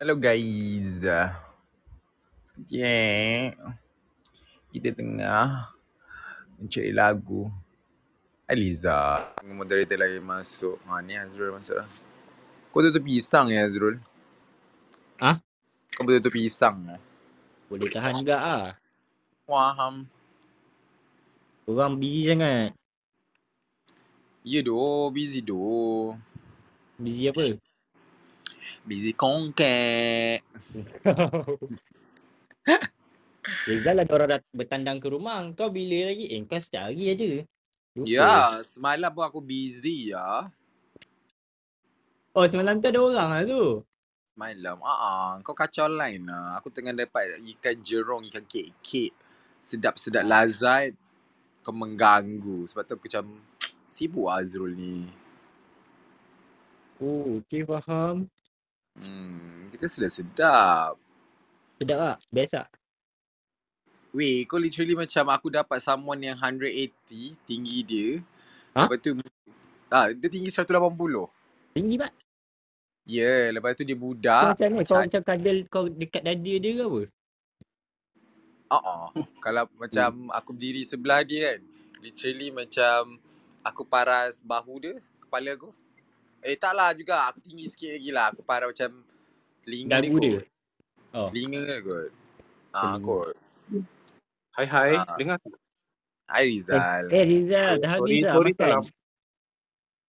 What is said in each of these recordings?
Hello guys. Sekejap. Kita tengah mencari lagu. Aliza. Moderator lagi masuk. Ha ni Azrul masuk lah. Kau tutup pisang ya Azrul? Ha? Kau betul-betul pisang lah. Boleh tahan juga ah. Faham. Orang busy sangat. Ya doh, busy doh. Busy apa? Busy kongkek. Rizal ada orang dat- bertandang ke rumah. Kau bila lagi? Eh kau setiap hari ada. Lupa. Ya, semalam pun aku busy ya. Oh semalam tu ada orang lah tu. Semalam. Ah, uh kau kacau lain lah. Aku tengah dapat ikan jerong, ikan kek-kek. Sedap-sedap lazat. Kau mengganggu. Sebab tu aku macam sibuk Azrul ni. Oh okay faham. Hmm, kita sudah sedap. Sedap tak? Best tak? Weh, kau literally macam aku dapat someone yang 180 tinggi dia. Ha? Lepas tu ah, dia tinggi 180. Tinggi tak? Ya, yeah, lepas tu dia Kau budak. macam ni? Kau macam kadal kau dekat dada dia ke apa? Ah, uh kalau macam aku berdiri sebelah dia kan, literally macam aku paras bahu dia, kepala aku. Eh tak lah juga, aku tinggi sikit lagi lah. Aku paras macam telinga Dagu dia? kot. Oh. Telinga dia kot. Ah, Telinga. kot. Hai hai, Ah. dengar. Hai Rizal. Eh Rizal dah habis Sorry, dah sorry makan?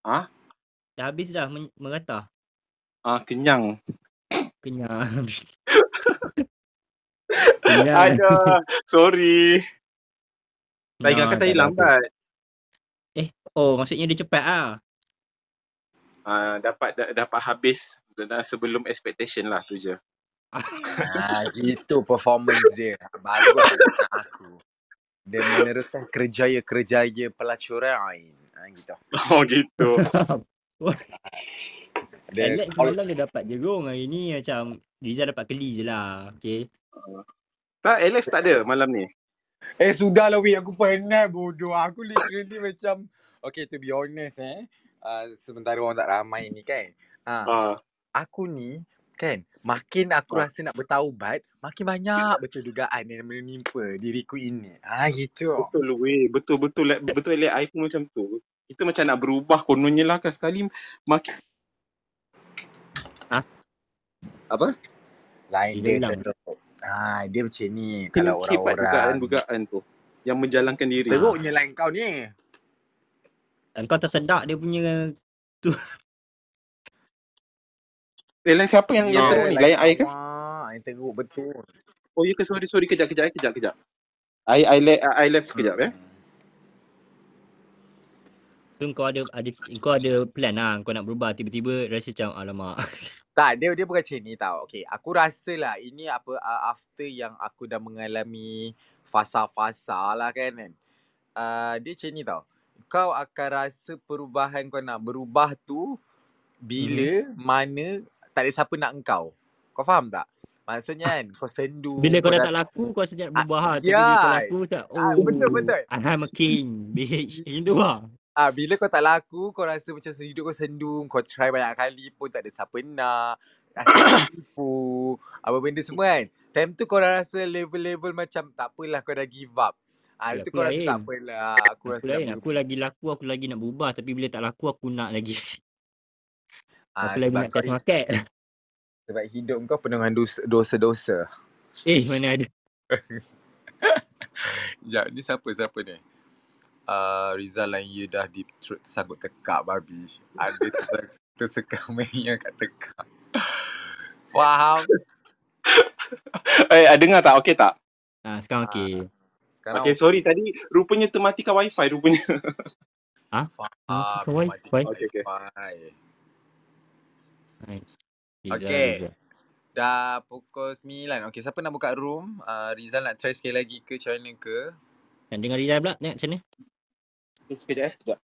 Ah, Dah habis dah men- meratah? ah kenyang. Kenyang. Kenyang. Ada. Sorry. Tak tadi ada apa. lambat. Oh maksudnya dia cepat ah. Ah, dapat da, dapat habis dah sebelum expectation lah tu je. Ah, gitu performance dia. Bagus aku. Dia meneruskan kerjaya-kerjaya pelacuran. Ah, gitu. Oh gitu. Dia, Alex semalam dia dapat jerung hari ni macam Rizal dapat keli je lah. Okay. tak Alex tak ada malam ni. Eh sudah lah weh aku penat bodoh. Aku literally macam Okay to be honest eh. Uh, sementara orang tak ramai ni kan. Uh, Ah, aku ni kan makin aku Ah. rasa nak bertaubat makin banyak betul dugaan yang menimpa diriku ini. Ah gitu. betul weh. Betul betul betul like I pun macam tu. Kita macam nak berubah kononnya lah kan sekali makin Apa? Lain Dia dia hilang. teruk. Ah dia macam ni kena kalau orang-orang dugaan-dugaan tu yang menjalankan diri. teruknya lain kau ni. Dan kau tersedak dia punya Eh, lain siapa yang yang Ya, teruk ni? lain I ke? awak. Yang teruk betul. Oh ya ke sorry sorry kejap kejap eh, kejap kejap. I I left I left kejap eh. tu kau ada ada kau ada plan lah kau nak berubah tiba-tiba rasa macam alamak. Tak, dia dia bukan macam ni tau. Okay, aku rasa lah ini apa uh, after yang aku dah mengalami fasa-fasa lah kan kan. Uh, dia macam ni tau. Kau akan rasa perubahan kau nak berubah tu bila Mhm. mana tak ada siapa nak engkau. Kau faham tak? Maksudnya kan kau sendu. Bila kau dah dah tak laku kau rasa nak berubah lah. Tapi ya. bila kau laku macam oh Ah, betul, betul. I'm a king bitch. Macam tu lah. Ah, bila kau tak laku, kau rasa macam hidup kau sendu, kau try banyak kali pun tak ada siapa nak. Tipu, apa benda semua kan. Time tu kau dah rasa level-level macam tak apalah kau dah give up. Ah, Ya, itu aku kau rasa lain. tak apalah. Aku Aku rasa lain. berubah. Aku lagi laku aku lagi nak berubah tapi bila tak laku aku nak lagi. Ah, aku lagi nak kau test market. sebab hidup kau penuh dengan dos- dosa-dosa. Eh mana ada. Sekejap, ni siapa siapa ni? Uh, Rizal and you dah di ter- tersangkut tekak babi. Ada tersangkut tersekam yang kat tekak. Faham? Eh, ah, dengar tak? Okey tak? Ah sekarang okey. Sekarang Okey, sorry tadi rupanya termatikan wifi rupanya. faham. Matikan wifi? matikan Okey, okey. wifi. Rizal, Okey. Rizal. Dah pukul 9. Okey, siapa nak buka room? Uh, Rizal nak try sekali lagi ke macam mana ke? Nak dengar Rizal pula tengok macam mana? Sekejap eh, sekejap.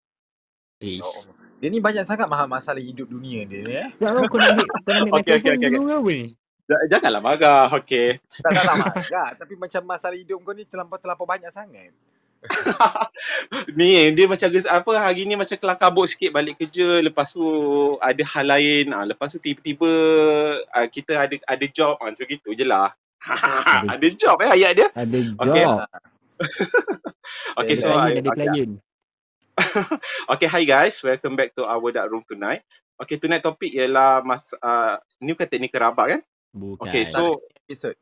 Ya Allah. Dia ni banyak sangat mahal masalah hidup dunia dia ni eh. Tahu kau nak ambil, kau nak ambil Okey, okey, mikrofon okey, dulu apa ni? Ja- Janganlah marah. Okey. Tak tak tak marah. Tapi macam masalah hidup kau ni terlampau-terlampau banyak sangat. ni dia macam apa hari ni macam kelam kabut sikit balik kerja lepas tu ada hal lain ah lepas tu tiba-tiba ah, kita ada ada job ah macam gitu je lah. ada job eh ayat dia. Ada Okay. job. Okay Ada so ada okay, klien. okay hi guys welcome back to our dark room tonight. Okay tonight topik ialah mas uh, ni bukan teknik kerabat kan? Bukan. Okay so Episode.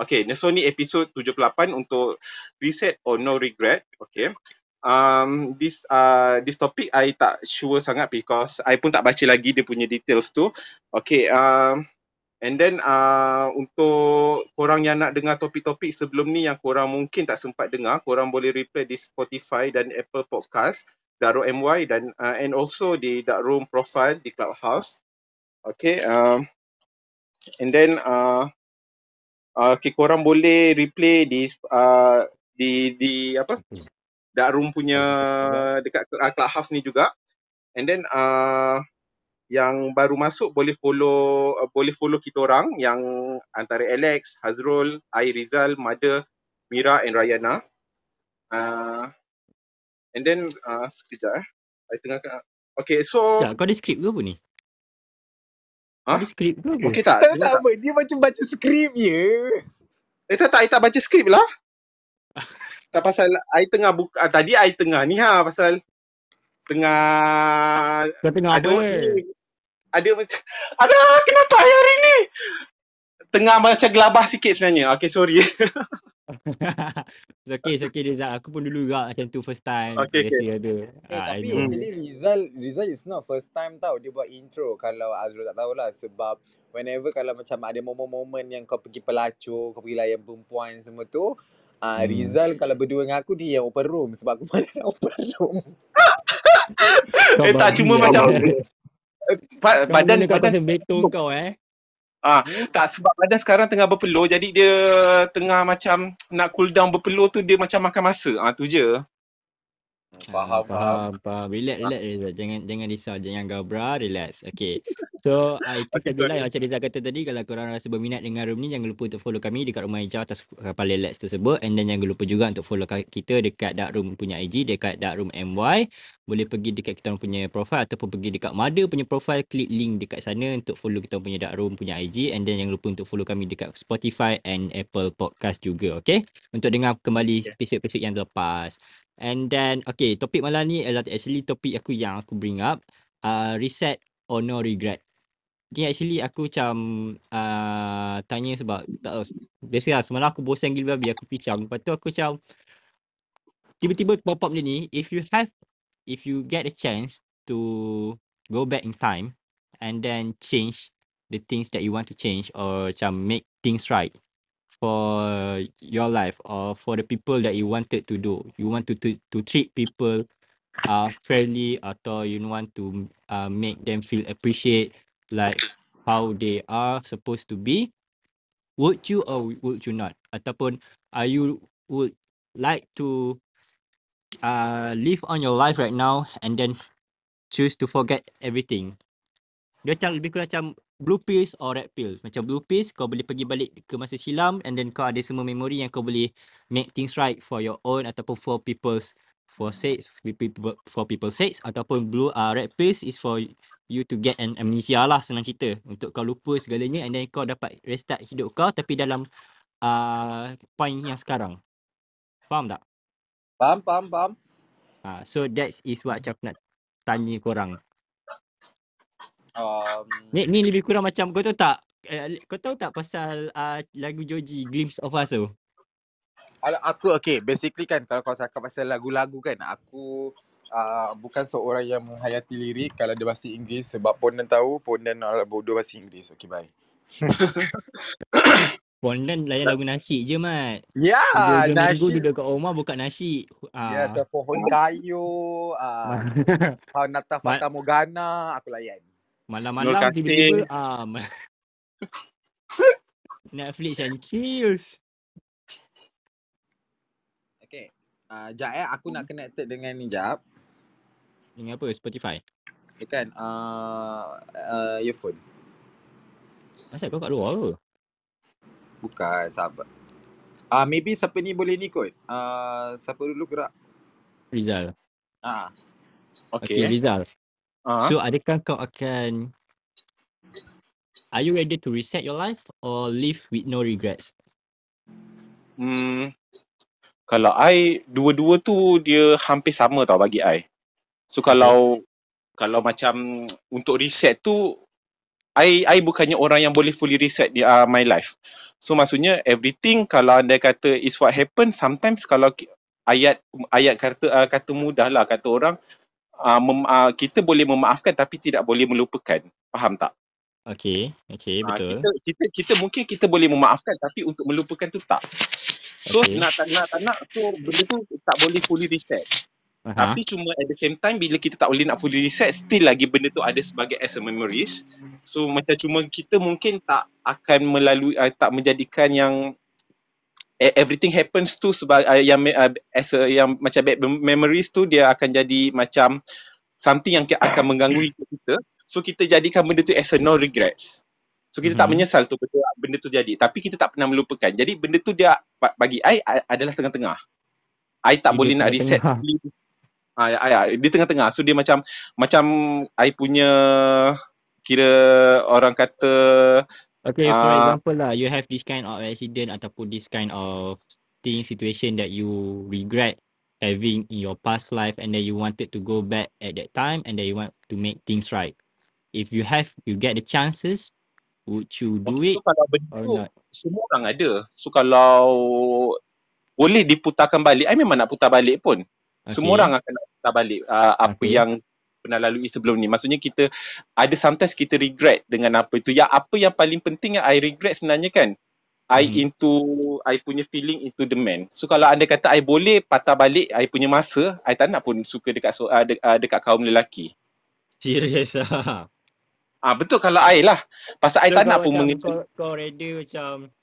Okay, so ni episod 78 untuk reset or no regret. Okay. Um, this uh, this topic I tak sure sangat because I pun tak baca lagi dia punya details tu. Okay, um, and then uh, untuk korang yang nak dengar topik-topik sebelum ni yang korang mungkin tak sempat dengar, korang boleh replay di Spotify dan Apple Podcast, Darul MY dan uh, and also di Dark Room profile di Clubhouse. Okay, um, and then uh, uh, okay, korang boleh replay di uh, di di apa dark room punya dekat uh, clubhouse ni juga and then uh, yang baru masuk boleh follow uh, boleh follow kita orang yang antara Alex, Hazrul, Ai Rizal, Mada, Mira and Rayana. Uh, and then uh, sekejap eh. I tengah Okay, so Tak, kau ada skrip ke apa ni? Ha? ada skrip ke apa? okay tak? Tak, tak. Dia macam baca skrip je. Eh tak tak, I tak baca skrip lah. tak pasal I tengah buka, ah, tadi I tengah ni ha pasal tengah Kau tengah ada apa eh? ada macam ada kenapa I hari ni tengah macam gelabah sikit sebenarnya. Okay sorry. It's okay, it's okay Rizal. Aku pun dulu juga macam tu first time. Okay, Biasa ada. Eh, Ah, I tapi know. actually Rizal Rizal is not first time tau dia buat intro kalau Azrul tak tahulah sebab whenever kalau macam ada momen-momen yang kau pergi pelacur, kau pergi layan perempuan semua tu, uh, Hmm. Rizal kalau berdua dengan aku dia yang open room sebab aku mana nak open room. Kau Eh, tak, cuma macam badan kau badan pasal betul kau eh. Tak sebab badan sekarang tengah berpeluh jadi dia tengah macam nak cool down berpeluh tu dia macam makan masa. Ah tu je. Faham, faham. faham, faham. Relax, relax Rizal. Jangan jangan risau, jangan gabra, relax. Okay. So, uh, itu bilang yang macam Rizal kata tadi, kalau korang rasa berminat dengan room ni, jangan lupa untuk follow kami dekat rumah hijau atas kapal relax tersebut. And then jangan lupa juga untuk follow kita dekat Dark Room punya IG, dekat Dark Room MY. Boleh pergi dekat kita punya profile ataupun pergi dekat Mada punya profile, klik link dekat sana untuk follow kita punya Dark Room punya IG. And then jangan lupa untuk follow kami dekat Spotify and Apple Podcast juga, okay? Untuk dengar kembali episod-episod yang terlepas. And then, okay, topik malam ni adalah actually topik aku yang aku bring up. Uh, reset or no regret. Ni actually aku macam uh, tanya sebab tak tahu. Biasa lah, semalam aku bosan gila babi, aku pincang. Lepas tu aku macam, tiba-tiba pop up dia ni, if you have, if you get a chance to go back in time and then change the things that you want to change or macam make things right for your life or for the people that you wanted to do. You want to to, to treat people uh fairly atau you want to uh, make them feel appreciate like how they are supposed to be. Would you or would you not? Ataupun are you would like to uh live on your life right now and then choose to forget everything. Dia macam lebih kurang macam blue pills or red pills. Macam blue pills kau boleh pergi balik ke masa silam and then kau ada semua memori yang kau boleh make things right for your own ataupun for people's for sakes for people for people's sakes ataupun blue uh, red pills is for you to get an amnesia lah senang cerita untuk kau lupa segalanya and then kau dapat restart hidup kau tapi dalam uh, point yang sekarang. Faham tak? Faham, faham, faham. Uh, so that is what aku nak tanya korang. Um, Ni ni lebih kurang macam kau tahu tak uh, kau tahu tak pasal uh, lagu Joji Glimpse of Us tu? Aku okay basically kan kalau kau cakap pasal lagu-lagu kan aku uh, bukan seorang yang menghayati lirik kalau dia bahasa Inggeris sebab Pondan tahu Pondan uh, bodoh bahasa Inggeris. Okay bye. Pondan layan lagu nasi je mat. Ya, Hujung-hujung minggu nasyid. duduk kat rumah buka nasi. Ya, Ah. so pohon kayu, uh, Nata Ma- Fata Morgana, aku layan. Malam-malam tiba-tiba ah Netflix and chills. Okay. Uh, jap eh, aku nak connected dengan ni jap. Dengan apa? Spotify. Dia kan, uh, uh, earphone. Asal kau kat luar ke? Bukan, sahabat. Ah uh, maybe siapa ni boleh ni kot. Ah uh, siapa dulu gerak? Rizal. Ah. Okay, okay Rizal. Uh-huh. So adakah kau akan Are you ready to reset your life or live with no regrets? Hmm. Kalau I dua-dua tu dia hampir sama tau bagi I. So kalau okay. kalau macam untuk reset tu I I bukannya orang yang boleh fully reset di uh, my life. So maksudnya everything kalau anda kata is what happen sometimes kalau ayat ayat kata uh, kata mudah lah kata orang uh, mem, uh, kita boleh memaafkan tapi tidak boleh melupakan. Faham tak? Okay, okay, betul. kita, kita kita mungkin kita boleh memaafkan tapi untuk melupakan tu tak. So okay. nak tak nak tak nak so benda tu tak boleh fully reset. Uh-huh. Tapi cuma at the same time bila kita tak boleh nak fully reset still lagi benda tu ada sebagai as a memories. So macam cuma kita mungkin tak akan melalui uh, tak menjadikan yang everything happens tu sebagai uh, yang uh, as a, yang macam bad memories tu dia akan jadi macam something yang akan mengganggu kita So kita jadikan benda tu as a no regrets. So kita mm-hmm. tak mhm. menyesal tu benda, benda tu jadi. Tapi kita tak pernah melupakan. Jadi benda tu dia bagi I adalah tengah-tengah. I tak boleh nak reset. Ah, ya, ya, dia tengah-tengah. So dia macam macam I punya kira orang kata Okay, for uh, example lah, you have this kind of accident ataupun this kind of thing, situation that you regret having in your past life and then you wanted to go back at that time and then you want to make things right. If you have you get the chances would you do it kalau or not? semua orang ada. So kalau boleh diputarkan balik I memang nak putar balik pun. Okay. semua orang akan nak putar balik uh, apa okay. yang pernah lalui sebelum ni maksudnya kita ada sometimes kita regret dengan apa itu yang apa yang paling penting yang I regret sebenarnya kan I hmm. into I punya feeling into the man. So kalau anda kata I boleh patah balik I punya masa, I tak nak pun suka dekat so, uh, de, uh, dekat kaum lelaki. Serius ah. Ah betul kalau air lah. Pasal so, tak nak pun mengerti. Kau, kau ready macam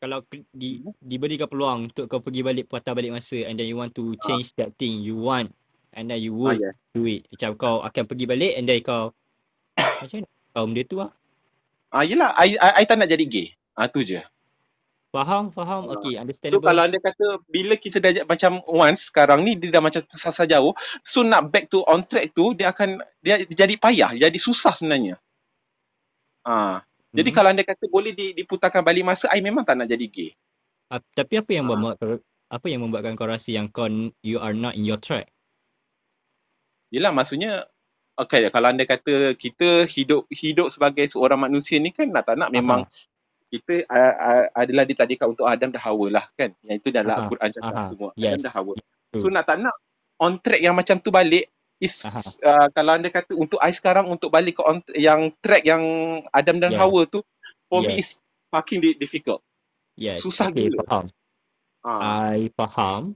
kalau di diberikan peluang untuk kau pergi balik patah balik masa and then you want to change ah. that thing you want and then you would ah, yeah. do it. Macam kau akan pergi balik and then kau macam mana kaum dia tu ah. Ah yelah, I, I, I tak nak jadi gay. Ah tu je. Faham, faham. Uh, okay, understandable. So kalau anda kata bila kita dah macam once sekarang ni dia dah macam tersasar jauh, so nak back to on track tu dia akan dia jadi payah, jadi susah sebenarnya. Ah. Hmm. Jadi kalau anda kata boleh diputarkan balik masa, I memang tak nak jadi gay. Uh, tapi apa yang membuat apa yang membuatkan kau rasa yang kau you are not in your track? Yelah maksudnya Okay, kalau anda kata kita hidup hidup sebagai seorang manusia ni kan nak tak nak memang uh-huh kita uh, uh, adalah ditadikan untuk Adam dan Hawa lah kan. Yang itu dalam Al-Quran cakap semua. Yes. Adam dan Hawa. So nak tak nak on track yang macam tu balik is uh, kalau anda kata untuk I sekarang untuk balik ke on yang track yang Adam dan yeah. Hawa tu for yes. me is fucking difficult. Yes. Susah okay, gila. Faham. Uh. I faham.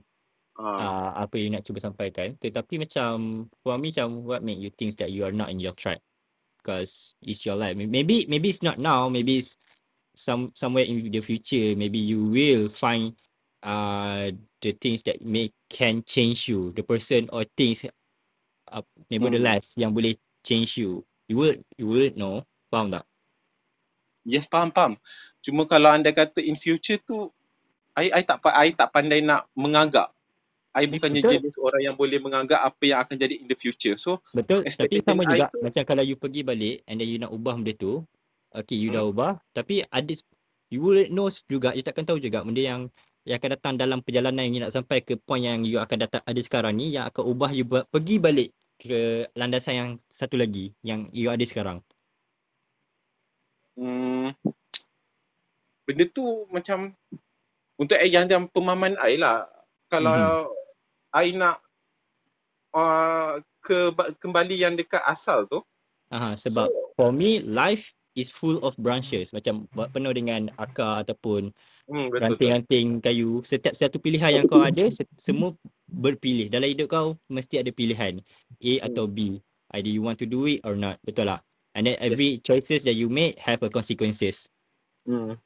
Uh. Uh, apa yang nak cuba sampaikan. Tetapi macam for me macam what make you think that you are not in your track because it's your life. Maybe maybe it's not now maybe it's some somewhere in the future. Maybe you will find uh the things that may can change you. The person or things uh, nevertheless hmm. yang boleh change you. You will you will know. Faham tak? Yes faham faham. Cuma kalau anda kata in future tu I, I tak I tak pandai nak menganggap I bukannya betul. jenis orang yang boleh menganggap apa yang akan jadi in the future so betul tapi sama juga tu, macam kalau you pergi balik and then you nak ubah benda tu Okay, you dah hmm. ubah. Tapi ada, you will know juga, you takkan tahu juga benda yang yang akan datang dalam perjalanan yang you nak sampai ke point yang you akan datang ada sekarang ni yang akan ubah you buat, pergi balik ke landasan yang satu lagi yang you ada sekarang. Hmm. Benda tu macam untuk yang yang pemahaman I lah. Kalau mm-hmm. I nak uh, ke kembali yang dekat asal tu. Aha, sebab so, for me life is full of branches. Macam penuh dengan akar ataupun hmm, ranting-ranting kayu. Setiap satu pilihan yang kau ada semua berpilih. Dalam hidup kau mesti ada pilihan. A hmm. atau B. Either you want to do it or not. Betul tak? And then every yes. choices that you make have a consequences. Hmm.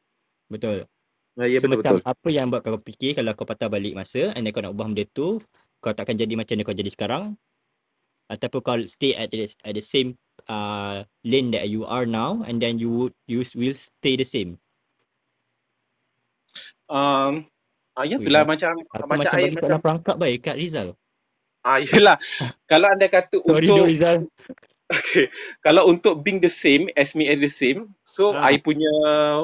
betul Ya, ya so, betul, betul. apa yang buat kau fikir kalau kau patah balik masa and then kau nak ubah benda tu kau takkan jadi macam mana kau jadi sekarang ataupun kau stay at the, at the same uh, lane that you are now and then you would you will stay the same Um, ah, ya itulah macam Aku macam macam bagi soalan perangkap baik kat Rizal. ah yelah kalau anda kata Sorry untuk tu Rizal. okay, kalau untuk being the same as me as the same so Ah. I punya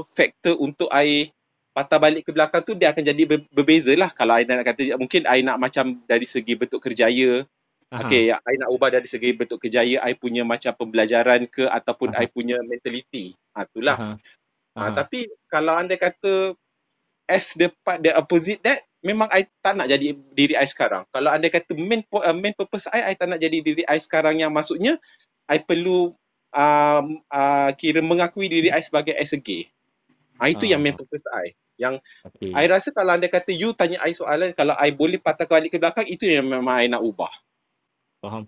factor untuk I patah balik ke belakang tu dia akan jadi ber- berbeza lah kalau I nak kata mungkin I nak macam dari segi bentuk kerjaya Aha. Okay, ya, I nak ubah dari segi bentuk kerjaya, I punya macam pembelajaran ke ataupun Aha. I punya mentality. Ha, itulah. Aha. Ha, Aha. tapi kalau anda kata as the part, the opposite that, memang I tak nak jadi diri I sekarang. Kalau anda kata main, uh, main purpose I, I tak nak jadi diri I sekarang yang maksudnya, I perlu um, uh, kira mengakui diri I sebagai as a gay. Ha, itu Ah. yang main purpose I. Yang Okay. I rasa kalau anda kata you tanya I soalan, kalau I boleh patah balik ke belakang, itu yang memang I nak ubah. Faham.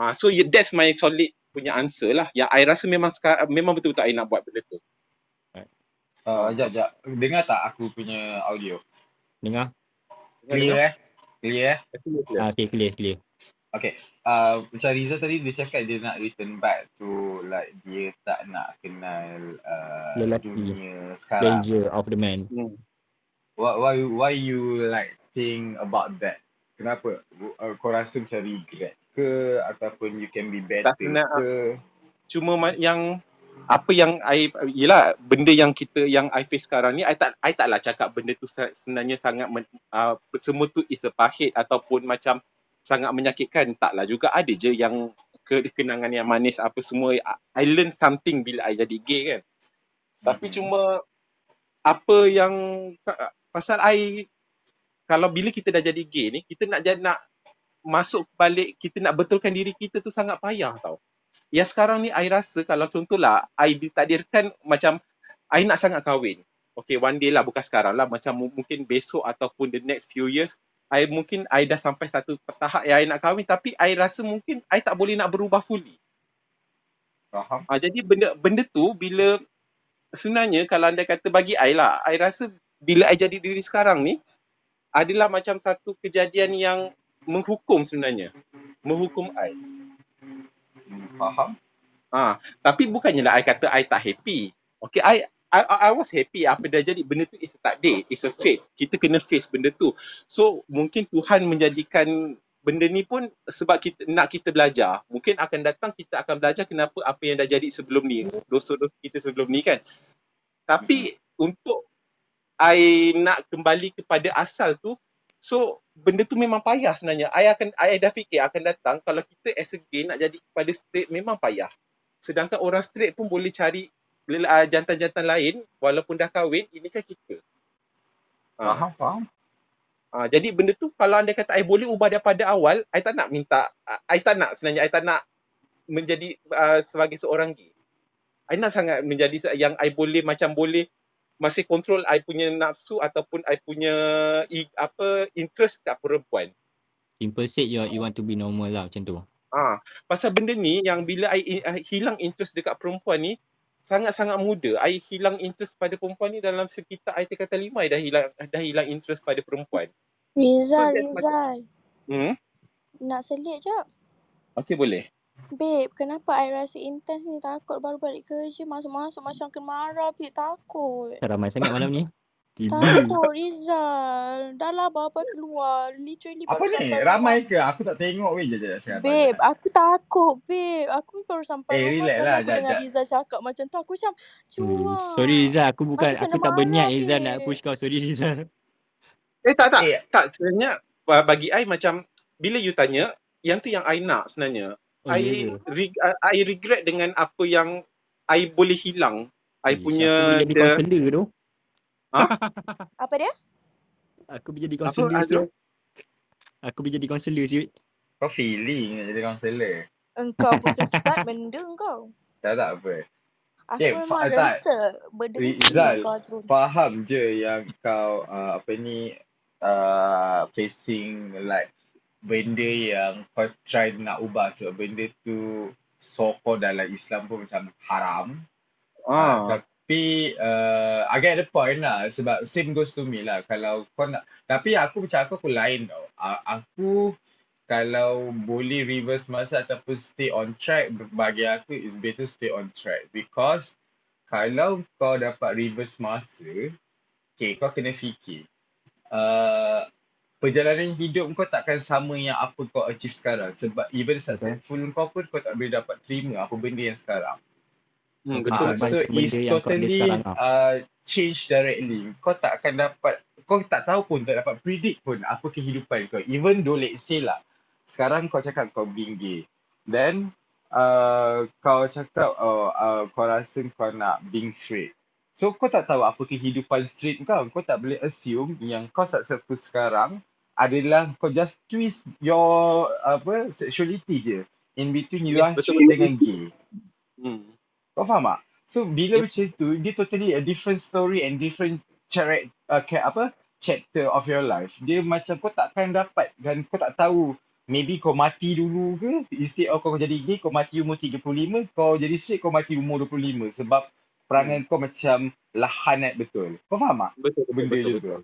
Ah, so yeah, that's my solid punya answer lah. Yang I rasa memang sekarang memang betul-betul I nak buat benda tu. Uh, jap, jap. Dengar tak aku punya audio? Dengar? Clear eh? Clear eh? Ah, okay, clear, clear. Uh, macam Riza tadi dia cakap dia nak return back to like dia tak nak kenal uh, Lelaki. dunia sekarang. Danger of the man. Hmm. Why, why, why you like think about that? Kenapa? Uh, kau rasa macam regret ke ataupun you can be better Tak nak. ke? Cuma ma- yang apa yang I yelah benda yang kita yang I face sekarang ni I tak I taklah cakap benda tu sa- sebenarnya sangat men, uh, semua tu is a pahit ataupun macam sangat menyakitkan taklah juga ada je yang ke- kenangan yang manis apa semua I, learn something bila I jadi gay kan tapi Mhm. cuma apa yang pasal I kalau bila kita dah jadi gay ni kita nak nak masuk balik kita nak betulkan diri kita tu sangat payah tau. Yang sekarang ni I rasa kalau contohlah I ditakdirkan macam I nak sangat kahwin. Okay one day lah bukan sekarang lah macam mu- mungkin besok ataupun the next few years I mungkin I dah sampai satu tahap yang I nak kahwin tapi I rasa mungkin I tak boleh nak berubah fully. Faham? Ha, jadi benda benda tu bila sebenarnya kalau anda kata bagi I lah, I rasa bila I jadi diri sekarang ni adalah macam satu kejadian yang menghukum sebenarnya. Menghukum I. Hmm, Faham? Ha, tapi bukannya lah I kata I tak happy. Okay, I I, I I was happy apa dah jadi benda tu is a takdir, is a fate. Kita kena face benda tu. So mungkin Tuhan menjadikan benda ni pun sebab kita nak kita belajar. Mungkin akan datang kita akan belajar kenapa apa yang dah jadi sebelum ni, dosa-dosa kita sebelum ni kan. Tapi untuk I nak kembali kepada asal tu, so benda tu memang payah sebenarnya. I akan I dah fikir akan datang kalau kita as a gay nak jadi kepada straight memang payah. Sedangkan orang straight pun boleh cari uh, jantan-jantan lain walaupun dah kahwin, ini kan kita. Ha. Faham? Faham? Ha, jadi benda tu kalau anda kata I boleh ubah daripada awal, I tak nak minta, I tak nak sebenarnya, I tak nak menjadi uh, sebagai seorang gay. I nak sangat menjadi yang I boleh macam boleh masih kontrol I punya nafsu ataupun I punya i, apa interest kat perempuan. Simple said you, you want to be normal lah macam tu. Ah, pasal benda ni yang bila I, I hilang interest dekat perempuan ni sangat-sangat muda. I hilang interest pada perempuan ni dalam sekitar I tingkatan lima I dah hilang dah hilang interest pada perempuan. Rizal, my- Rizal. Hmm. Nak selit jap. Okey boleh. Babe, kenapa I rasa intense ni? Takut baru balik kerja. Masuk-masuk macam akan marah. Babe, takut. Tak ramai sangat malam ni. Tiba. Takut, Rizal. Dah lah apa keluar. Literally Apa ni? Ramai ke? Aku tak tengok weh jap jap sekarang. Babe, aku takut, babe. Aku baru sampai Eh, rumah. relax lah, aku dengar. Rizal cakap macam tu. Aku macam, Hmm. cuak. Sorry Rizal, aku bukan Aku tak berniat Rizal nak push kau. Sorry Rizal. Eh tak tak. Eh, Tak sebenarnya ba- bagi I macam bila you tanya yang tu yang I nak sebenarnya. Oh, I ya re, I regret dengan apa yang I boleh hilang. I Ish, punya Aku boleh jadi Apa dia? Aku boleh jadi siut. Aku boleh jadi counselor siut. kau feeling nak jadi kaunselor. Engkau pun sesat benda kau. Tak tak apa. Aku Okay, memang fa- tak. rasa berdengki Rizal, kau Azrul. Faham je yang kau uh, apa ni uh, facing like benda yang kau try nak ubah sebab benda tu so-called dalam Islam pun macam haram. Ah. Ah. Tapi uh, I get the point lah sebab same goes to me lah kalau kau nak tapi aku macam aku aku lain tau. Uh, aku kalau boleh reverse masa ataupun stay on track bagi aku is better stay on track because kalau kau dapat reverse masa okay, kau kena fikir. Uh, perjalanan hidup kau takkan sama yang apa kau achieve sekarang. Sebab even successful kau pun kau tak boleh dapat terima apa benda yang sekarang. Hmm, Kau betul. Ah, dapat so it's totally sekarang lah. uh, change directly. Kau tak akan dapat, kau tak tahu pun, tak dapat predict pun apa kehidupan kau. Even though let's say lah, sekarang kau cakap kau being gay. Then, uh, kau cakap oh, uh, kau rasa kau nak being straight. So kau tak tahu apa kehidupan straight kau. Kau tak boleh assume yang kau successful sekarang adalah kau just twist your apa sexuality je. In between you Yes, are straight dengan gay. Hmm. Kau faham tak? So bila Yep. macam tu, dia totally a different story and different character, uh, ca- apa, chapter of your life. Dia macam kau takkan dapat dan kau tak tahu maybe kau mati dulu ke instead of kau jadi gay kau mati umur 35 kau jadi straight kau mati umur 25 sebab perangai kau macam lahanat betul. Kau faham tak? Betul, betul, Benda betul, je betul. tu.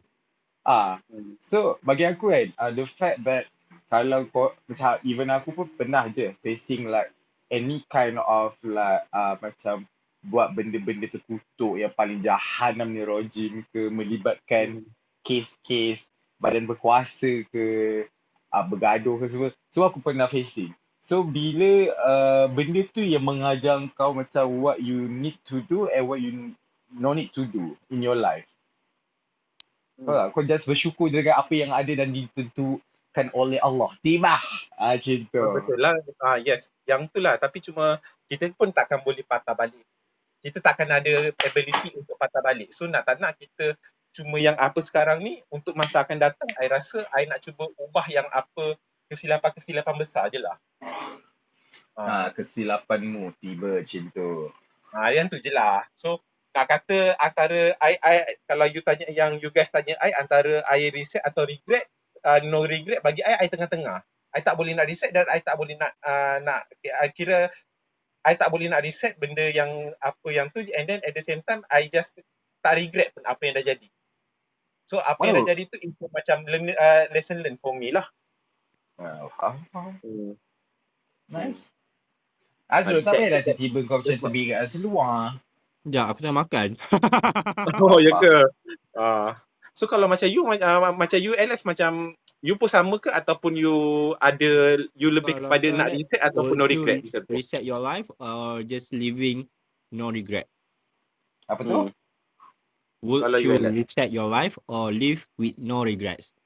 Ah, Hmm. so bagi aku kan, uh, the fact that kalau kau macam even aku pun pernah je facing like any kind of like uh, macam buat benda-benda terkutuk yang paling jahanam ni rojim ke melibatkan Hmm. kes-kes badan berkuasa ke uh, bergaduh ke semua. So aku pernah facing. So bila uh, benda tu yang mengajar kau macam what you need to do and what you no need to do in your life. Hmm. kau just bersyukur dengan apa yang ada dan ditentukan oleh Allah. Tiba. Ah, macam tu. Oh, betul lah. Ah, yes. Yang tu lah. Tapi cuma kita pun takkan boleh patah balik. Kita takkan ada ability untuk patah balik. So nak tak nak kita cuma yang apa sekarang ni untuk masa akan datang, I rasa I nak cuba ubah yang apa kesilapan-kesilapan besar je lah. Ah, Ah, kesilapanmu tiba macam tu. ah, yang tu je lah. So nak kata antara I, I kalau you tanya yang you guys tanya I antara I reset atau regret uh, no regret bagi I I tengah-tengah. I tak boleh nak reset dan I tak boleh nak uh, nak I kira I tak boleh nak reset benda yang apa yang tu and then at the same time I just tak regret pun apa yang dah jadi. So apa yang Wow. dah jadi tu itu macam learn, uh, lesson learn for me lah. Ah, faham, faham. Hmm. Nice. Azrul, tak That- payahlah tiba-tiba kau macam kat seluar. Sekejap, aku tengah makan. Oh ya ke? Ah. So kalau macam you uh, macam you Alex macam you pun sama ke ataupun you ada you lebih Kalau kepada nak reset ataupun Would no you regret res- macam tu? reset your life or just living no regret? Apa tu? Hmm. Would Kalau you you reset your life or live with no regrets?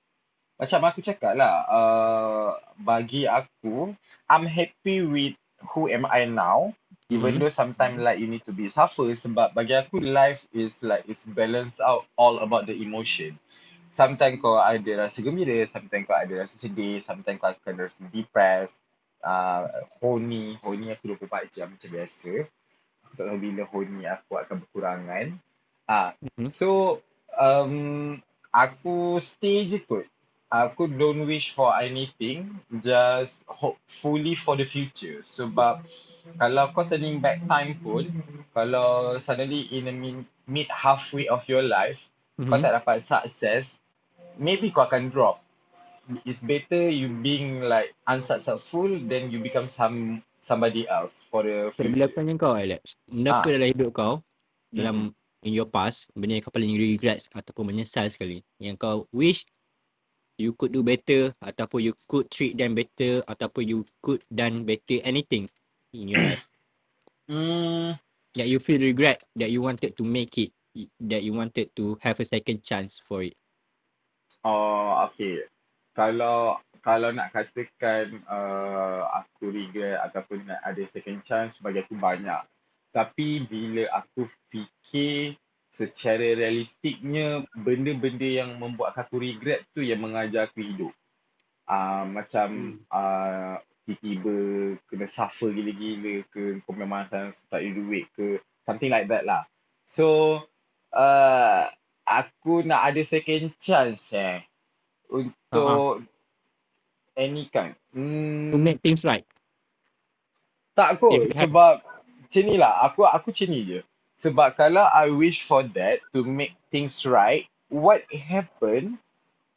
Macam aku cakap lah, uh, bagi aku, I'm happy with who am I now. Even Mhm. though sometimes like you need to be suffer sebab bagi aku life is like it's balance out all about the emotion. Sometimes kau ada rasa gembira, sometimes kau ada rasa sedih, sometimes kau akan rasa depressed, uh, horny, horny aku 24 jam macam biasa. Aku tak tahu bila horny aku akan berkurangan. Ah, Mhm. so um, aku stay je kot. Aku don't wish for anything, just hopefully for the future. Sebab kalau kau turning back time pun, kalau suddenly in a mid, mid halfway of your life, kau Mhm. tak dapat success, maybe kau akan drop. It's better you being like unsuccessful than you become some somebody else for the So, bila future. aku kau Alex, benda apa Ah. dalam hidup kau, dalam in your past, benda yang kau paling regrets ataupun menyesal sekali, yang kau wish you could do better ataupun you could treat them better ataupun you could done better anything in your life Hmm, that you feel regret that you wanted to make it that you wanted to have a second chance for it Oh, okay. Kalau kalau nak katakan uh, aku regret ataupun nak ada second chance bagi aku banyak. Tapi bila aku fikir secara realistiknya benda-benda yang membuat aku regret tu yang mengajar aku hidup. Uh, macam uh, tiba-tiba kena suffer gila-gila ke kau memang tak ada duit ke something like that lah. So uh, aku nak ada second chance eh untuk any kind. to Hmm, make things right tak kot have- sebab macam ni lah aku aku macam ni je. Sebab kalau I wish for that to make things right, what happen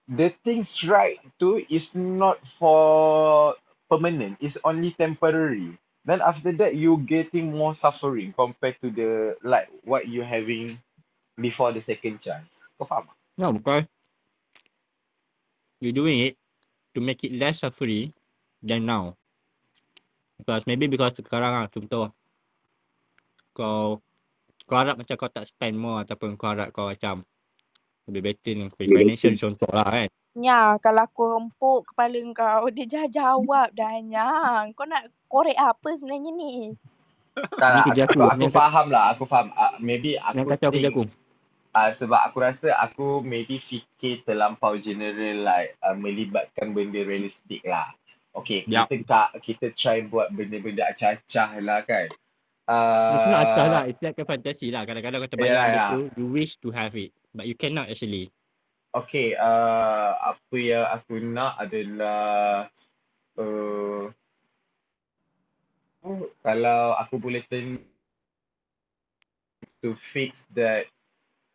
the things right tu is not for permanent, it's only temporary. Then after that you getting more suffering compared to the like what you having before the second chance. Kau faham? No, because you're doing it to make it less suffering than now. Because maybe because sekarang lah contoh kau kau harap macam kau tak spend more ataupun kau harap kau macam lebih better dengan kau financial contoh lah kan. Nya, kalau aku rempuk kepala kau, dia dah jawab dah Nya. Kau nak korek apa sebenarnya ni? Tak lah, aku, aku. aku Yang faham lah, aku faham. Uh, maybe Yang aku kacau kerja think aku. uh, sebab aku rasa aku maybe fikir terlampau general like uh, melibatkan benda realistik lah. Okay, Yup. kita tak kita try buat benda-benda acah-acah lah kan. It's not atas lah. Uh, It's like a fantasy lah. Kadang-kadang kau yeah, terbayang benda yeah. tu, you wish to have it. But you cannot actually. Okay, uh, apa yang aku nak adalah uh, oh, kalau aku boleh turn to fix that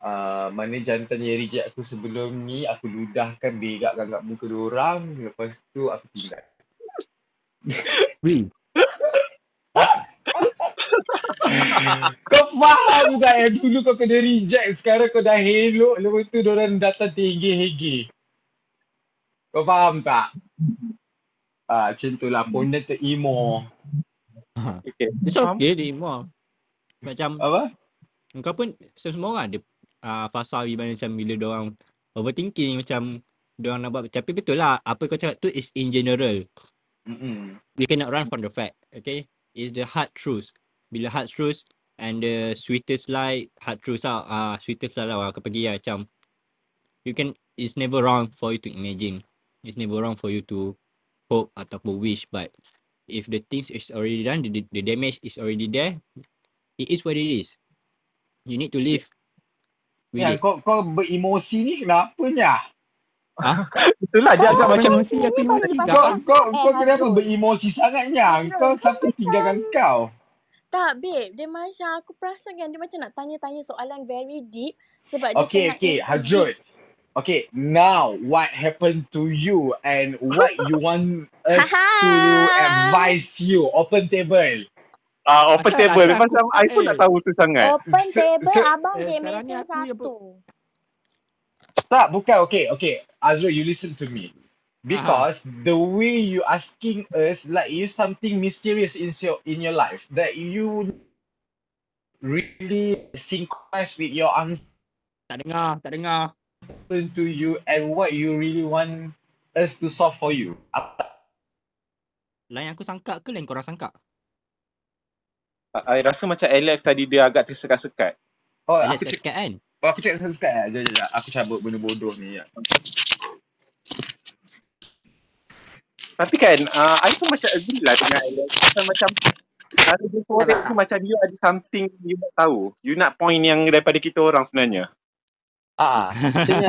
uh, mana jantan yang reject aku sebelum ni aku ludahkan berakkan kat muka dia orang lepas tu aku tinggal. kau faham tak yang dulu kau kena reject sekarang kau dah helok lepas tu diorang datang tinggi-hegi. Kau faham tak? Ah, macam tu lah. Pun dia terimo. Okay. It's okay dia more. Macam Apa? kau pun semua orang ada uh, fasa di mana macam bila orang overthinking macam orang nak buat tapi betul lah apa kau cakap tu is in general. Mm-mm. We cannot run from the fact. Okay? It's the hard truth. Bila hard truth and the sweetest lie, hard truth lah. Uh, sweetest lie lah aku pergi lah macam you can it's never wrong for you to imagine. It's never wrong for you to hope ataupun wish but if the things is already done, the, the damage is already there, it is what it is. You need to live with Ya, it. kau kau beremosi ni kenapanya? Ah, Itulah dia agak Kau macam emosi, ni tak? Kau pasal kau Eh, kau kenapa beremosi sangatnya? Hazrul, Kau kau siapa tinggalkan kau? Tak babe, dia macam aku perasan kan dia macam nak tanya-tanya soalan very deep sebab dia Okay, tengah okay, deep. Hazrul. Okay, now what happened to you and what you want us to advise you? Open table. uh, open Asal table. asal Macam aku I pun tak eh. tahu tu sangat. Open table se, abang Eh, je mesin satu. stop, bukan. Okay, okay. Azrul, you listen to me. Because the way you asking us like you something mysterious in your in your life that you really synchronize with your answer Tak dengar, tak dengar. to you and what you really want us to solve for you. Lain aku sangka ke lain korang sangka? I rasa macam Alex tadi dia agak tersekat-sekat. Oh, Alex aku sekat kan? oh, aku cek sekat. Jom, jom, jom. Aku cabut benda bodoh ni. Ya. Tapi kan, uh, I pun macam agree lah dengan Alex. Macam, macam cara dia korek tu macam you ada something you nak tahu. You nak point yang daripada kita orang sebenarnya. Ah, macam ni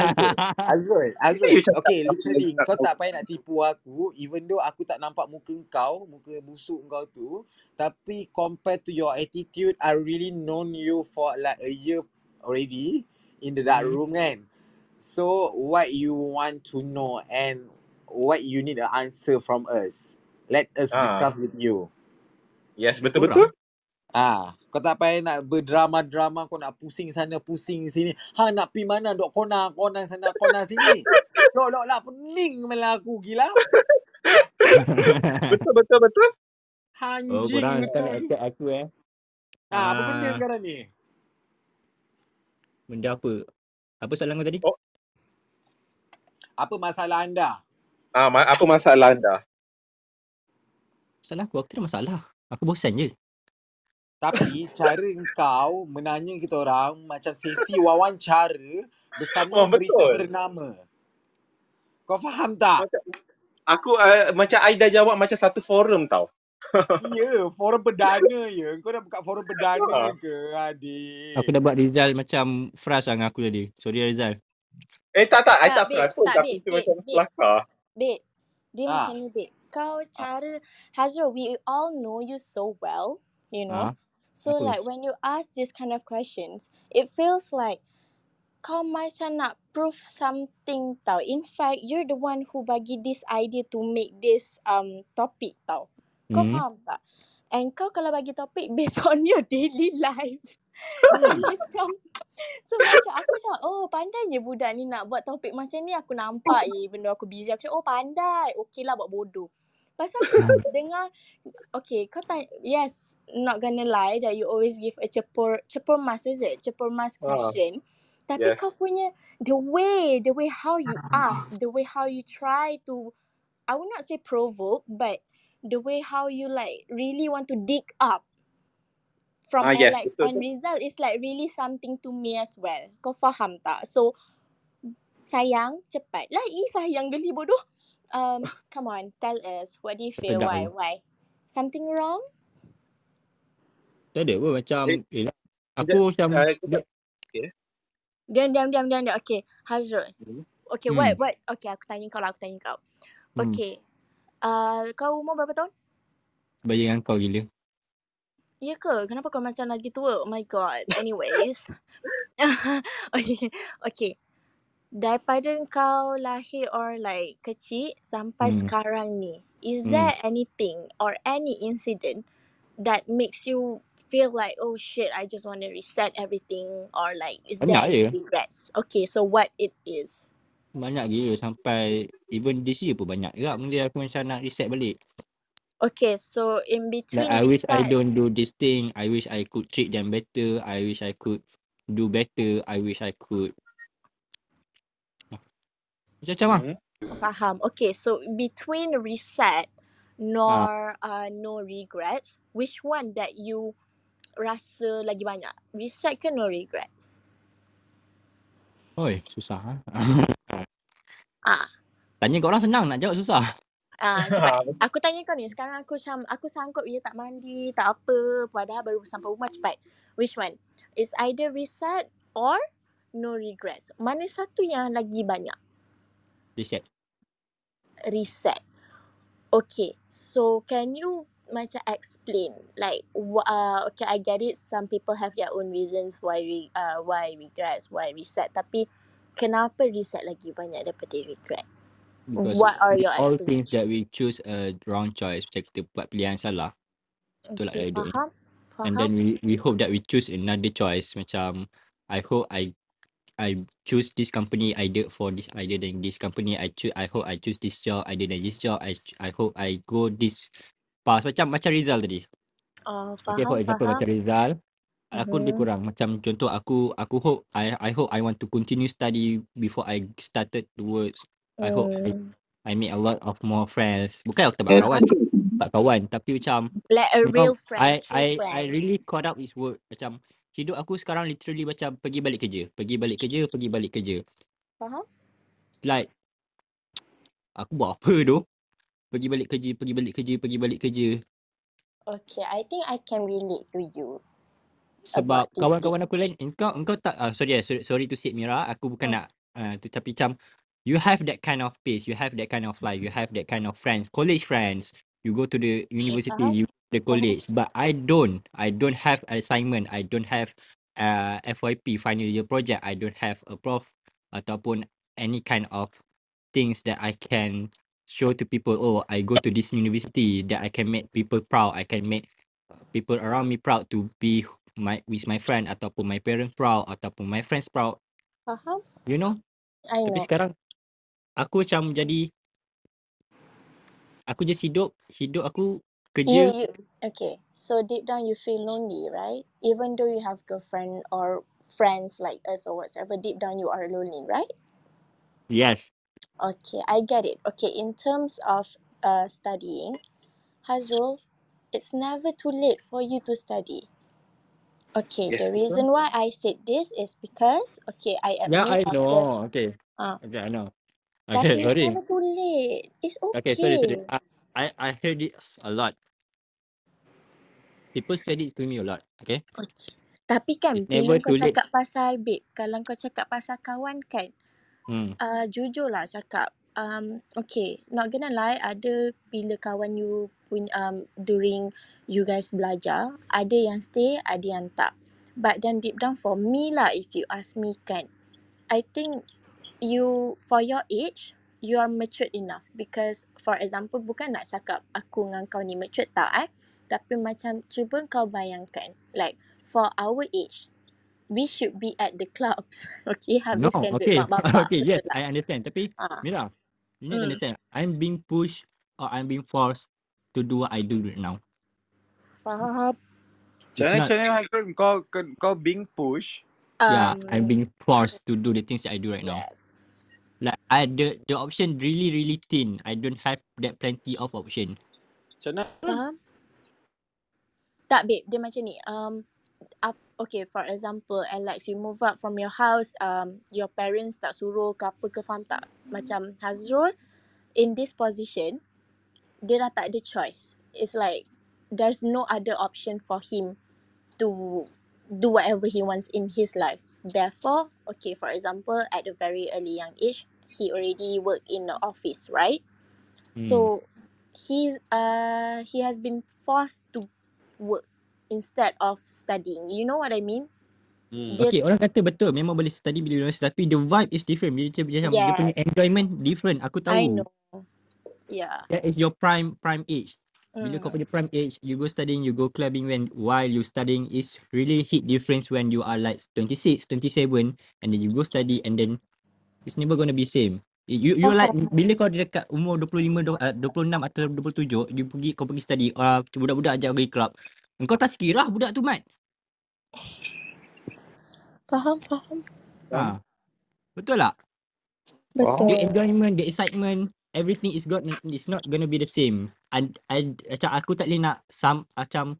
Azrul. Azrul, Okay, literally kau tak payah nak tipu aku even though aku tak nampak muka kau, muka busuk kau tu, tapi compared to your attitude, I really known you for like a year already in the dark Hmm. room kan. So, what you want to know and what you need an answer from us. Let us Ah, discuss with you. yes, betul-betul. Ah, kau tak payah nak berdrama-drama, kau nak pusing sana, pusing sini. Ha, nak pi mana? Dok kona, kona sana, kona sini. Dok, dok lah pening malah aku gila. Betul, betul, betul. oh, korang sekarang attack aku eh. Ah, apa benda Ah, sekarang ni? benda apa? Apa soalan kau tadi? Oh, Apa masalah anda? Ah, ma- apa masalah anda? Salah aku, aku tak ada masalah. Aku bosan je. Tapi cara engkau menanya kita orang macam sesi wawancara Oh, bersama berita betul. bernama. Kau faham tak? Macam, aku, uh, macam I dah jawab macam satu forum tau. Ya, forum perdana ya. Kau dah buka forum perdana Ah. ke, Aku adik? dah buat Rizal macam frust dengan aku tadi. Sorry Rizal. Eh, tak, tak. I Tak, tak babe. frust pun. Tak, babe. tu Babe, macam babe. kelakar. Babe. Dia Ah. macam ni, babe. Kau ah. cara... Hazrul, we all know you so well, you know. Ha? So Apa? like when you ask this kind of questions, it feels like kau macam nak prove something tau. In fact, you're the one who bagi this idea to make this um topic tau. Kau Hmm. faham tak? And kau kalau bagi topik based on your daily life. so macam so macam aku macam oh pandainya budak ni nak buat topik macam ni. Aku nampak je though aku busy. Aku cakap oh pandai. Okay lah buat bodoh. Pasal aku dengar Okay kau tanya Yes Not gonna lie That you always give a cepur Cepur mas is it? Cepur mas Ah, question. Tapi yes. kau punya The way The way how you ask The way how you try to I would not say provoke But The way how you like Really want to dig up From Ah, yes, Alex betul tu. result Is like really something to me as well Kau faham tak So Sayang Cepat lah Ih sayang geli bodoh um, Come on Tell us What do you feel Tegak Why tu. Why Something wrong Tak ada pun macam Eh, Sekejap. Aku macam. Okay. Diam diam diam diam diam. Okay Hazrul Hmm. Okay Hmm what what Okay aku tanya kau lah Aku tanya kau hmm Okay uh, Kau umur berapa tahun Bayar dengan kau gila Ya ke? Kenapa kau macam lagi tua? Oh my god. Anyways. Okay. Okay. Daripada kau lahir or like kecil sampai Hmm. sekarang ni, is hmm. there anything or any incident that makes you feel like oh shit I just want to reset everything or like is there Banyak je. any regrets? Okay, so what it is? Banyak gila sampai Even this year pun banyak juga Benda aku macam nak reset balik Okay, so in Like between I wish I don't do this thing I wish I could treat them better I wish I could do better I wish I could Macam-macam lah Hmm. faham. Okay, so between reset ah, nor uh, no regrets, which one that you rasa lagi banyak? Reset ke no regrets? Oi susah ha? Ah, Tanya kat orang senang Nak jawab susah ah cepat. Aku tanya kau ni, sekarang aku macam aku sanggup je tak mandi, tak apa, padahal baru sampai rumah cepat. Which one? Is either reset or no regrets? Mana satu yang lagi banyak? Reset Reset. Okay, so can you macam explain like uh, okay I get it some people have their own reasons why re, uh, why regrets why reset tapi kenapa reset lagi banyak daripada regret Because what are your all think that we choose a wrong choice Macam kita buat pilihan salah. Itulah okay hidup ni faham And faham. then we we hope that we choose another choice. Macam I hope I I choose this company either for this either than this company. I choose I hope I choose this job either than this job. I I hope I go this path. Macam macam Rizal tadi. Oh okay for faham example faham. Macam Rizal aku lebih mhm kurang. Macam contoh aku aku hope I I hope I want to continue study before I started towards I hope I hmm. I make a lot of more friends. Bukan aku tak buat kawan tak kawan tapi macam like a real I friends true I I friends really caught up with work. Macam hidup aku sekarang literally macam pergi balik kerja pergi balik kerja pergi balik kerja. Faham? Like aku buat apa tu? Pergi balik kerja pergi balik kerja pergi balik kerja. Okay I think I can relate to you sebab kawan-kawan aku lain engkau engkau tak uh, sorry sorry, sorry to say Mira. Aku bukan hmm. nak uh, tu tapi macam you have that kind of pace you have that kind of life you have that kind of friends college friends. You go to the university faham you the college. But I don't I don't have assignment I don't have uh, FYP final year project. I don't have a prof ataupun any kind of things that I can show to people oh I go to this university that I can make people proud. I can make uh, people around me proud to be my with my friend ataupun my parents proud ataupun my friends proud. Faham you know? I tapi know. sekarang aku macam jadi aku just hidup hidup aku You, kerja you, okay. So deep down you feel lonely, right? Even though you have girlfriend or friends like us or whatsoever, deep down you are lonely, right? yes Okay, I get it. Okay, in terms of uh studying, Hazrul, it's never too late for you to study. Okay, Yes, the reason why I said this is because okay, I yeah I admit after know okay uh okay I know okay it's sorry never too. It's okay sorry sorry okay. I I I heard it a lot people said it to me a lot okay Okay. Tapi kan it's bila never kau too late cakap pasal babe, kalau kau cakap pasal kawan kan, hmm uh, jujur lah cakap, um, okay, not gonna lie, ada bila kawan you punya, um, during you guys belajar, ada yang stay, ada yang tak. But then deep down for me lah, if you ask me kan, I think you, for your age, you are matured enough. Because for example, bukan nak cakap aku dengan kau ni matured tak eh. Tapi macam cuba kau bayangkan, like for our age, we should be at the clubs. Okay, No, habiskan duit okay. mak bapak. okay, yes, tak? I understand. Tapi Ah. Mira, you need to Hmm. understand. I'm being pushed or I'm being forced to do what I do right now. Faham? Macam mana, macam kau, kau, kau being yeah, I'm Um, being forced to do the things that I do right now. yes. Like I the the option really really thin. I don't have that plenty of option. Macam mana? Faham? Tak babe, dia macam ni. Um, up, okay, for example, Alex, you move out from your house, um, your parents tak suruh ke apa ke, faham tak? Macam Hazrul, in this position, dia dah tak ada choice. It's like, there's no other option for him to do whatever he wants in his life. Therefore, okay, for example, at a very early young age, he already work in the office, right? Hmm. So he's uh he has been forced to work instead of studying. You know what I mean? Hmm. Dia Okay, orang kata betul. Memang boleh study bila universiti tapi the vibe is different. Dia macam macam dia punya yes, enjoyment different. Aku I tahu. know. Yeah. That is your prime prime age. Bila kau Mm. punya prime age, you go studying, you go clubbing when while you studying is really hit difference when you are like 26, 27 and then you go study and then it's never gonna be same. You you like Faham. bila kau dekat umur 25 do- uh, 26 atau 27 you pergi kau pergi study uh, budak-budak ajak pergi club. Engkau tak sekira budak tu mat. Faham, faham. Ha. Betul tak? Betul. The enjoyment, the excitement, everything is got is not gonna be the same. And I, macam aku tak boleh nak sam macam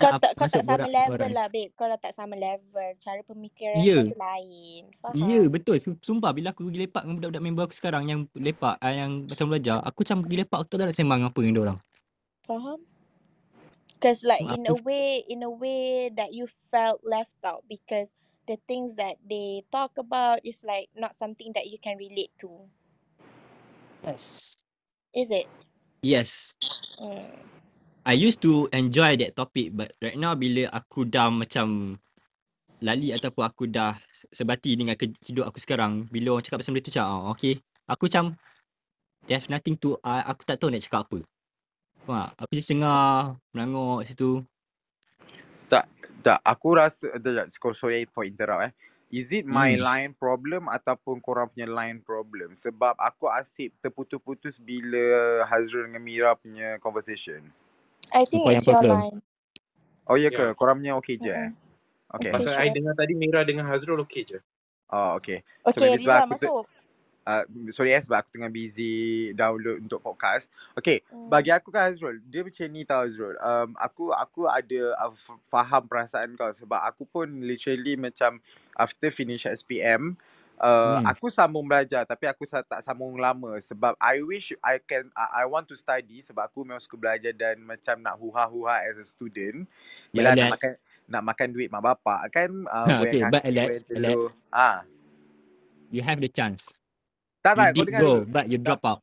Kau ajak tak ap- kau tak sama borak level orang. lah babe. Kau dah tak sama level. Cara pemikiran kau tu lain. Faham? Ya betul Sum- Sumpah bila aku pergi lepak dengan budak-budak member aku sekarang Yang lepak uh, Yang macam belajar Aku macam pergi lepak Aku tak ada nak sembang apa dengan orang Faham? Because like Sebab in aku a way, in a way that you felt left out because the things that they talk about is like not something that you can relate to. Yes Is it? Yes Mm. I used to enjoy that topic But right now bila aku dah macam Lali ataupun aku dah sebati dengan ke- hidup aku sekarang Bila orang cakap pasal benda tu macam oh, Okay Aku macam There's nothing to uh, Aku tak tahu nak cakap apa Faham tak? Aku just dengar Menangok situ Tak, tak. Aku rasa, tak, sorry for interrupt eh. Is it my Hmm line problem ataupun korang punya line problem? Sebab aku asyik terputus-putus bila Hazrul dengan Mira punya conversation. I think yang it's your problem line. Oh ya Ya. ke? Korang punya okay je eh? Mm-mm. Okay. Okay, Pasal I sure. dengar tadi Mira dengan Hazrul okey je. Oh okay. So Okay, sebab Riza aku ter, masuk. Uh, sorry eh sebab aku tengah busy download untuk podcast. Okay, Hmm. bagi aku kan Azrul, dia macam ni tau Azrul. Um, aku aku ada uh, faham perasaan kau sebab aku pun literally macam after finish SPM, uh, Hmm aku sambung belajar tapi aku tak sambung lama sebab I wish I can I, I want to study sebab aku memang suka belajar dan macam nak huha-huha as a student. Yelah nak makan nak makan duit mak bapak kan uh, ha, Okay but Alex Alex. Ah, You have the chance tak You tak kau did dengar go dulu. But you Tak drop out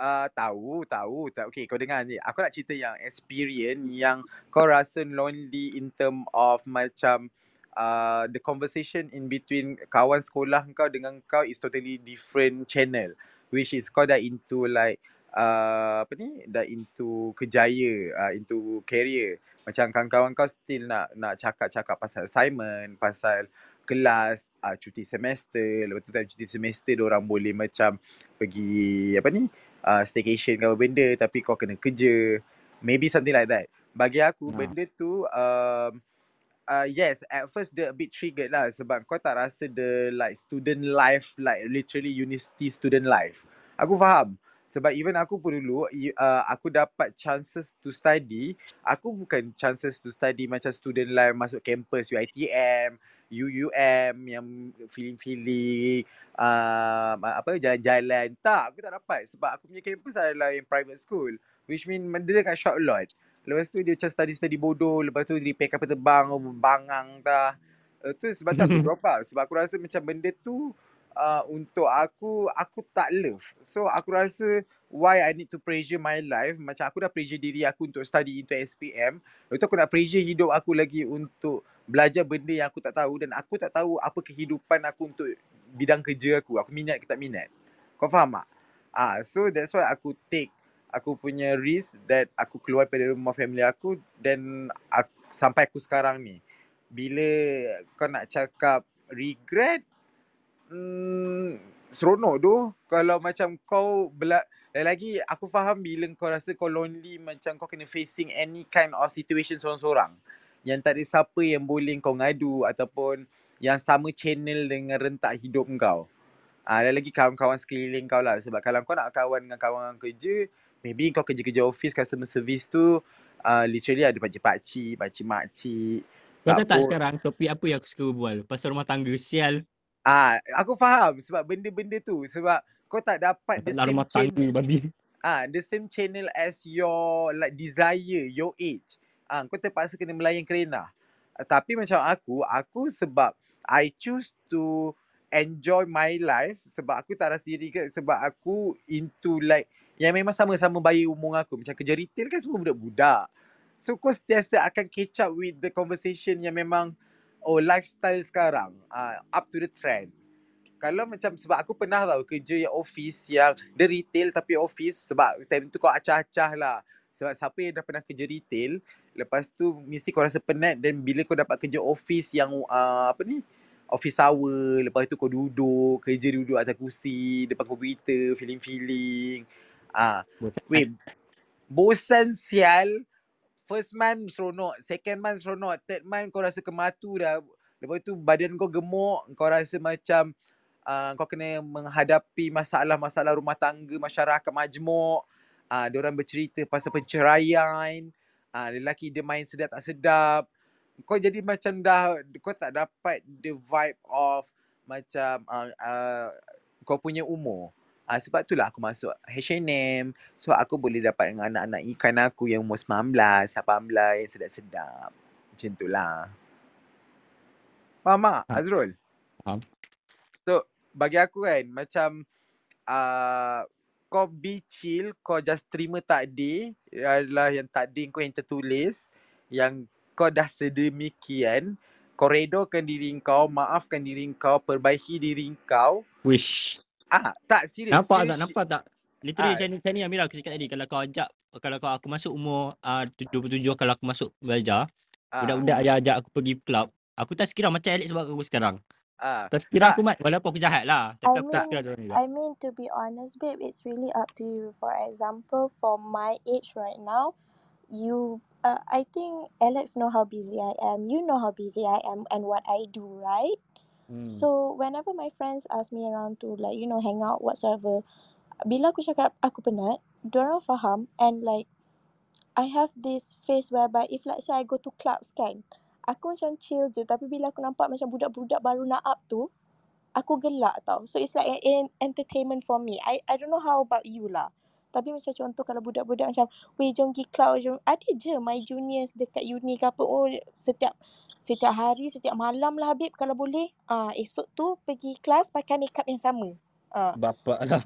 Uh, tahu, tahu. Tak, okay, kau dengar ni. Aku nak cerita yang experience yang kau rasa lonely in term of macam uh, the conversation in between kawan sekolah kau dengan kau is totally different channel. Which is kau dah into like uh, apa ni? Dah into kejaya, uh, into career. Macam kawan-kawan kau still nak nak cakap-cakap pasal assignment, pasal kelas, uh, cuti semester. Lepas tu time cuti semester, orang boleh macam pergi apa ni? uh, staycation ke apa benda tapi kau kena kerja. Maybe something like that. Bagi aku ha. benda tu um, uh, yes at first dia a bit triggered lah sebab kau tak rasa the like student life like literally university student life. Aku faham. Sebab even aku pun dulu uh, aku dapat chances to study, aku bukan chances to study macam student life masuk campus UiTM, UUM yang feeling-feeling uh, apa jalan-jalan. Tak, aku tak dapat sebab aku punya campus adalah yang private school which mean dia dekat short lot. Lepas tu dia macam study-study bodoh, lepas tu repair kapal terbang, bangang dah. Uh, tu sebab tu aku drop out sebab aku rasa macam benda tu uh, untuk aku aku tak love. So aku rasa why I need to pressure my life macam aku dah pressure diri aku untuk study into SPM. Lepas tu aku nak pressure hidup aku lagi untuk belajar benda yang aku tak tahu dan aku tak tahu apa kehidupan aku untuk bidang kerja aku. Aku minat ke tak minat. Kau faham tak? Ah, so that's why aku take aku punya risk that aku keluar dari rumah family aku dan aku, sampai aku sekarang ni. Bila kau nak cakap regret, hmm, seronok tu. Kalau macam kau bela lagi aku faham bila kau rasa kau lonely macam kau kena facing any kind of situation seorang-seorang. Yang tak ada siapa yang boleh kau ngadu ataupun yang sama channel dengan rentak hidup kau. Ah, ada lagi kawan-kawan sekeliling kau lah. Sebab kalau kau nak kawan dengan kawan kerja, maybe kau kerja-kerja office, customer service tu, uh, literally ada pakcik-pakcik, pakcik-makcik. Kau tahu tak sekarang topik apa yang aku suka berbual? Pasal rumah tangga, sial. Ah, aku faham sebab benda-benda tu. Sebab kau tak dapat the same rumah tangga, babi. Ah, the same channel as your like desire, your age. Ah, kau terpaksa kena melayan kerana. Uh, tapi macam aku, aku sebab I choose to enjoy my life sebab aku tak rasa diri ke sebab aku into like yang memang sama-sama bayi umur aku macam kerja retail kan semua budak-budak so kau sentiasa akan catch up with the conversation yang memang oh lifestyle sekarang uh, up to the trend. Kalau macam sebab aku pernah tau kerja yang office yang the retail tapi office sebab time tu kau acah-acah lah. Sebab siapa yang dah pernah kerja retail lepas tu mesti kau rasa penat dan bila kau dapat kerja office yang uh, apa ni office hour lepas tu kau duduk kerja duduk atas kursi depan komputer feeling-feeling. Ah weh bosan sial first month seronok second month seronok third month kau rasa kematu dah. Lepas tu badan kau gemuk kau rasa macam uh, kau kena menghadapi masalah-masalah rumah tangga masyarakat majmuk. Uh, dia orang bercerita pasal penceraian. Uh, lelaki dia main sedap tak sedap kau jadi macam dah kau tak dapat the vibe of macam uh, uh, kau punya umur. Uh, sebab itulah aku masuk H&M. So aku boleh dapat dengan anak-anak ikan aku yang umur 19, 18 yang sedap-sedap. Macam itulah. Faham tak Azrul? Faham. So bagi aku kan macam uh, kau be chill, kau just terima takdir adalah yang takdir kau yang tertulis yang kau dah sedemikian kau redorkan diri kau, maafkan diri kau, perbaiki diri kau. Wish. Ah, tak serius. Nampak serius. tak? Nampak tak? Literally ah. macam, macam ni Amira aku cakap tadi. Kalau kau ajak, kalau kau aku masuk umur uh, 27, kalau aku masuk belajar, ah. budak-budak ajak, ajak aku pergi club, aku tak sekira macam Alex sebab aku sekarang. Ah. Tak sekira aku mat, walaupun aku jahat lah. Tapi I aku mean, tak kira. I mean to be honest babe, it's really up to you. For example, for my age right now, you uh, I think Alex know how busy I am. You know how busy I am and what I do, right? Hmm. So whenever my friends ask me around to like you know hang out whatsoever, bila aku cakap aku penat, diorang faham and like I have this face whereby if like say I go to clubs kan, aku macam chill je tapi bila aku nampak macam budak-budak baru nak up tu, aku gelak tau. So it's like an entertainment for me. I I don't know how about you lah. Tapi macam contoh kalau budak-budak macam Weh jom pergi cloud jom Ada je my juniors dekat uni ke apa Oh setiap Setiap hari Setiap malam lah Habib Kalau boleh uh, Esok tu pergi kelas Pakai makeup yang sama uh. Bapak lah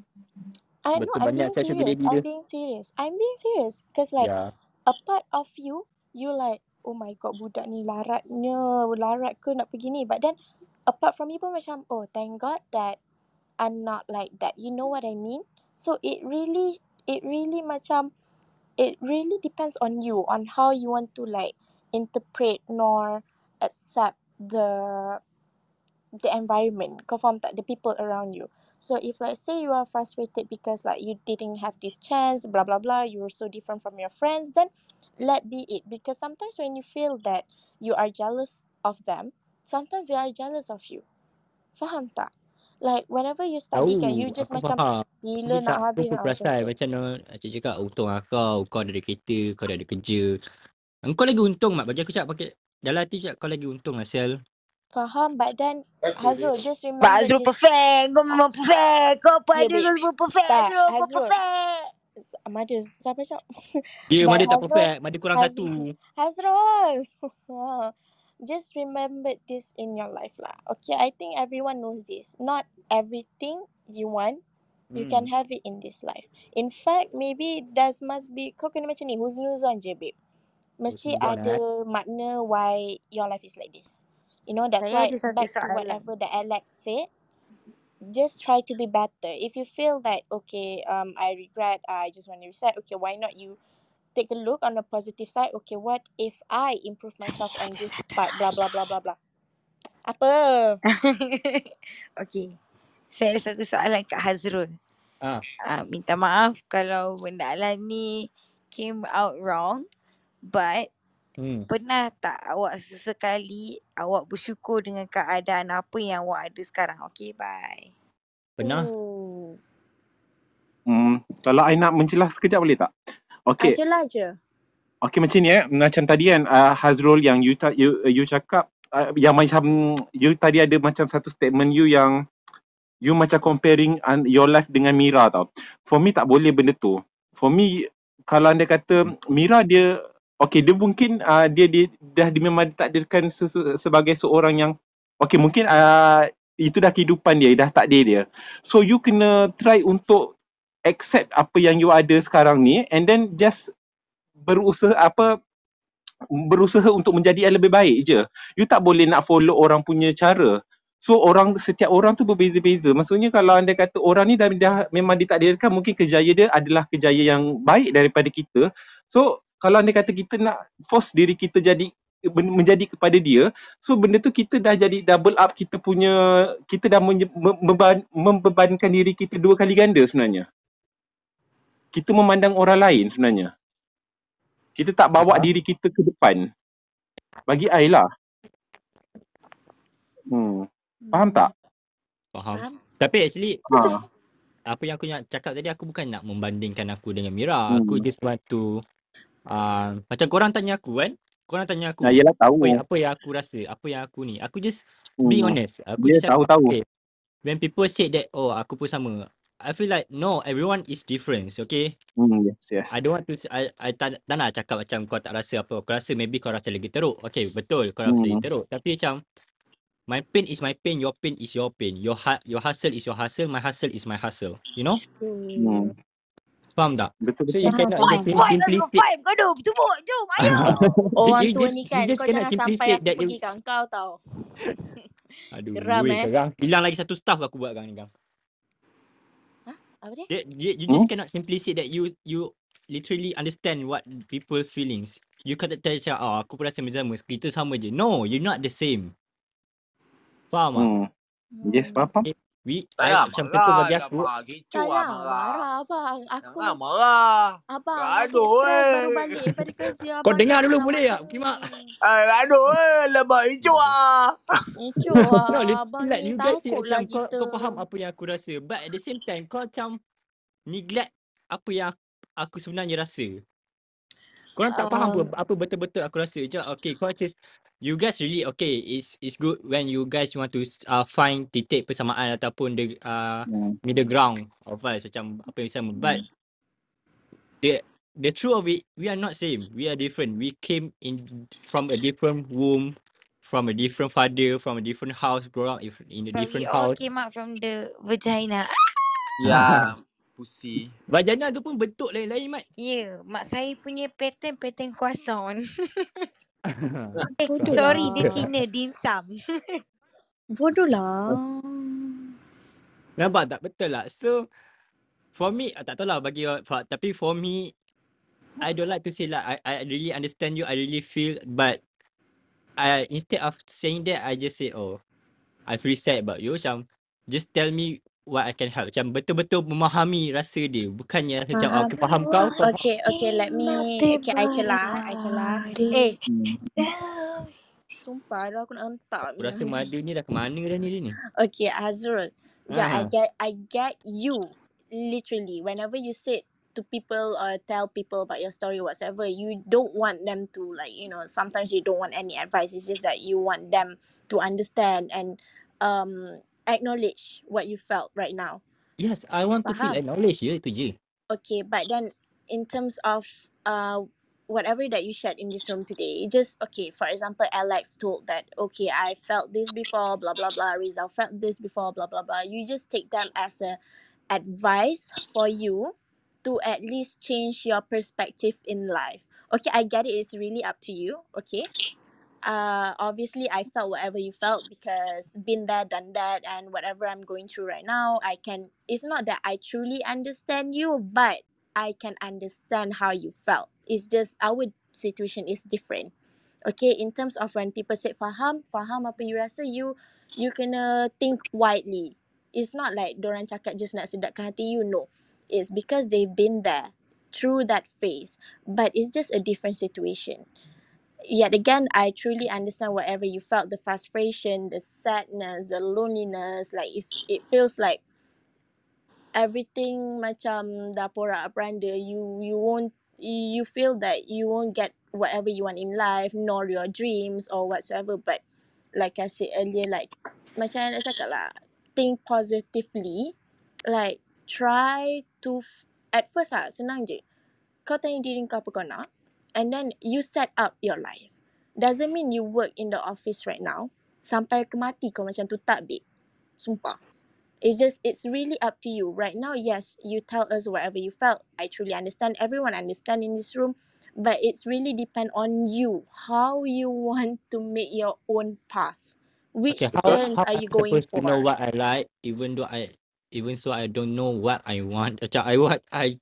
I Betul know, banyak I'm being serious. I'm being serious. I'm being serious. Because like, yeah. a part of you, you like, oh my god, budak ni laratnya. Larat ke nak pergi ni. But then, apart from you pun macam, oh thank god that I'm not like that. You know what I mean? So, it really it really macam it really depends on you on how you want to like interpret nor accept the the environment kau faham tak? The people around you. So if let's say you are frustrated because like you didn't have this chance blah blah blah you were so different from your friends then let be it. Because sometimes when you feel that you are jealous of them sometimes they are jealous of you. Faham tak? Like whenever you study kan you just macam faham. bila nak habis nak perasan macam no, cik cakap untung lah kau kau ada kereta kau dah ada kerja. Engkau lagi untung mak. Bagi aku cakap pakai dalam hati cakap kau lagi untung lah sel. Faham but then Hazrul just remember Pak Hazrul perfect. Kau memang perfect. Kau apa ada kau semua perfect. Hazrul kau perfect. Mada Siapa cakap? Dia Mada tak perfect. Mada kurang Hazrul, satu. Hazrul. Just remember this in your life lah. Okay, I think everyone knows this. Not everything you want, you can hmm. have it in this life. In fact, maybe does must be kau kena macam ni, husnuzon je babe. Mesti ada makna why your life is like this. You know, that's Saya why back to whatever that Alex said, just try to be better. If you feel that, okay, um, I regret, I just want to reset, okay, why not you take a look on the positive side. Okay, what if I improve myself on this part? Blah blah blah blah blah. Apa? okay. Saya ada satu soalan kat Hazrul. Ah. Uh, minta maaf kalau benda Alan ni came out wrong. But Hmm. pernah tak awak sesekali awak bersyukur dengan keadaan apa yang awak ada sekarang? Okay, bye. Pernah? Oh. Hmm, kalau I nak mencelah sekejap boleh tak? Okay. Aja lah je. Okay macam ni eh. Macam tadi kan uh, Hazrul yang you, ta- you, you cakap uh, yang macam you tadi ada macam satu statement you yang you macam comparing uh, your life dengan Mira tau. For me tak boleh benda tu. For me kalau anda kata Mira dia okay dia mungkin uh, dia, dia dah memang ditakdirkan sesu, sebagai seorang yang okay mungkin uh, itu dah kehidupan dia, dah takdir dia. So you kena try untuk accept apa yang you ada sekarang ni and then just berusaha apa berusaha untuk menjadi yang lebih baik je. You tak boleh nak follow orang punya cara. So orang setiap orang tu berbeza-beza. Maksudnya kalau anda kata orang ni dah, dah memang ditakdirkan mungkin kejayaan dia adalah kejayaan yang baik daripada kita. So kalau anda kata kita nak force diri kita jadi men- menjadi kepada dia, so benda tu kita dah jadi double up kita punya kita dah membeban, membebankan diri kita dua kali ganda sebenarnya. Kita memandang orang lain sebenarnya. Kita tak bawa Faham. diri kita ke depan. Bagi I lah. Hmm. Faham tak? Faham. Faham? Tapi actually Ha. apa yang aku nak cakap tadi aku bukan nak membandingkan aku dengan Mira. Aku Hmm. just want to uh, macam korang tanya aku kan. Korang tanya aku Nah, yelah tahu. apa yang, apa yang aku rasa, apa yang aku ni. Aku just being Hmm. honest. Aku Dia just cakap tahu-tahu. okay. When people say that oh aku pun sama. I feel like no everyone is different, okay? Hmm, yes, yes. I don't want to I, I tak, tak nak cakap macam kau tak rasa apa. Aku rasa maybe kau rasa lagi teruk. Okay, betul kau rasa lagi Hmm. teruk. Tapi macam my pain is my pain, your pain is your pain. Your ha- your hustle is your hustle, my hustle is my hustle. You know? Hmm. Faham tak? Betul So betul. you Faham, cannot just Five, let's go simplistic five. Gaduh, tumbuk, jom, ayo. Orang you tua just ni you kan, kau jangan simply sampai aku that pergi you kat kau tau. Aduh, Geram eh. gerang. Hilang lagi satu staff aku buat gang ni gang. Apa dia? Dia, you Hmm? just cannot simply say that you you literally understand what people feelings. You kata tell macam, oh aku pun rasa macam sama, kita sama je. No, you're not the same. Faham tak? Hmm. Yes, faham faham. We, Tak I, payah macam marah contoh bagi aku. Kecoh Tak lah lah, marah. marah abang. Aku, Jangan marah. abang, Gaduh lagi stress baru eh. balik daripada kerja. kau dengar dulu lah boleh tak? Kimak. ni. Eh, gaduh eh. Kecoh lah. Kecoh No, lah, li- abang ni you guys takut macam lah kau, kita. kau faham apa yang aku rasa. But at the same time, kau macam neglect apa yang aku sebenarnya rasa. Korang tak faham apa, Um, apa betul-betul aku rasa. Macam, okay, kau just, you guys really, okay, it's it's good when you guys want to uh, find titik persamaan ataupun the uh, Hmm. middle ground of us, macam apa yang sama. But, the the truth of it, we are not same. We are different. We came in from a different womb, from a different father, from a different house, grow up if- in a But we different all house. came out from the vagina. Ya, pusi. Vagina tu pun bentuk lain-lain, Mat. Ya, yeah, mak saya punya pattern pattern croissant. Eh, Bodoh sorry, dia lah. Cina dimsum. Bodoh lah. Nampak tak? Betul lah. So, for me, ah, tak tahu lah bagi awak, tapi for me, I don't like to say like, I, I really understand you, I really feel, but I instead of saying that, I just say, oh, I feel sad about you. Macam, just tell me what I can help. Macam betul-betul memahami rasa dia. Bukannya macam, oh, Faham. aku faham kau, kau faham. Okay, okay, let me, okay, I celah, I celah. Eh, Hmm. sumpah dah aku nak hentak Aku rasa madu ni dah ke mana dah ni dia ni. Okay, Azrul. Yeah, I Ah. get, I get you. Literally, whenever you said to people or tell people about your story whatsoever, you don't want them to like, you know, sometimes you don't want any advice. It's just that you want them to understand and um acknowledge what you felt right now. Yes, I want to feel Faham? acknowledged je, itu je. Okay, but then in terms of uh whatever that you shared in this room today, just okay, for example, Alex told that okay, I felt this before, blah blah blah, Rizal felt this before, blah blah blah. You just take them as a advice for you to at least change your perspective in life. Okay, I get it, it's really up to you. Okay. Uh obviously I felt whatever you felt because been there, done that, and whatever I'm going through right now, I can it's not that I truly understand you, but I can understand how you felt. It's just our situation is different. Okay, in terms of when people say faham, faham apa you rasa, you you kena think widely. It's not like orang cakap just nak sedapkan hati you, no. It's because they've been there through that phase. But it's just a different situation. Yet again, I truly understand whatever you felt, the frustration, the sadness, the loneliness, like it's, it feels like everything macam dah porak peranda you you won't you feel that you won't get whatever you want in life nor your dreams or whatsoever. But like I said earlier like macam yang nak cakap lah think positively. Like try to at first lah senang je. Kau tanya diri kau apa kau nak and then you set up your life. Doesn't mean you work in the office right now sampai ke mati kau macam tu tak babe. Sumpah. It's just it's really up to you. Right now yes you tell us whatever you felt. I truly understand. Everyone understand in this room. But it's really depend on you how you want to make your own path. Which Okay, how turns how are you I going for know what I like even though I even so I don't know what I want. I what I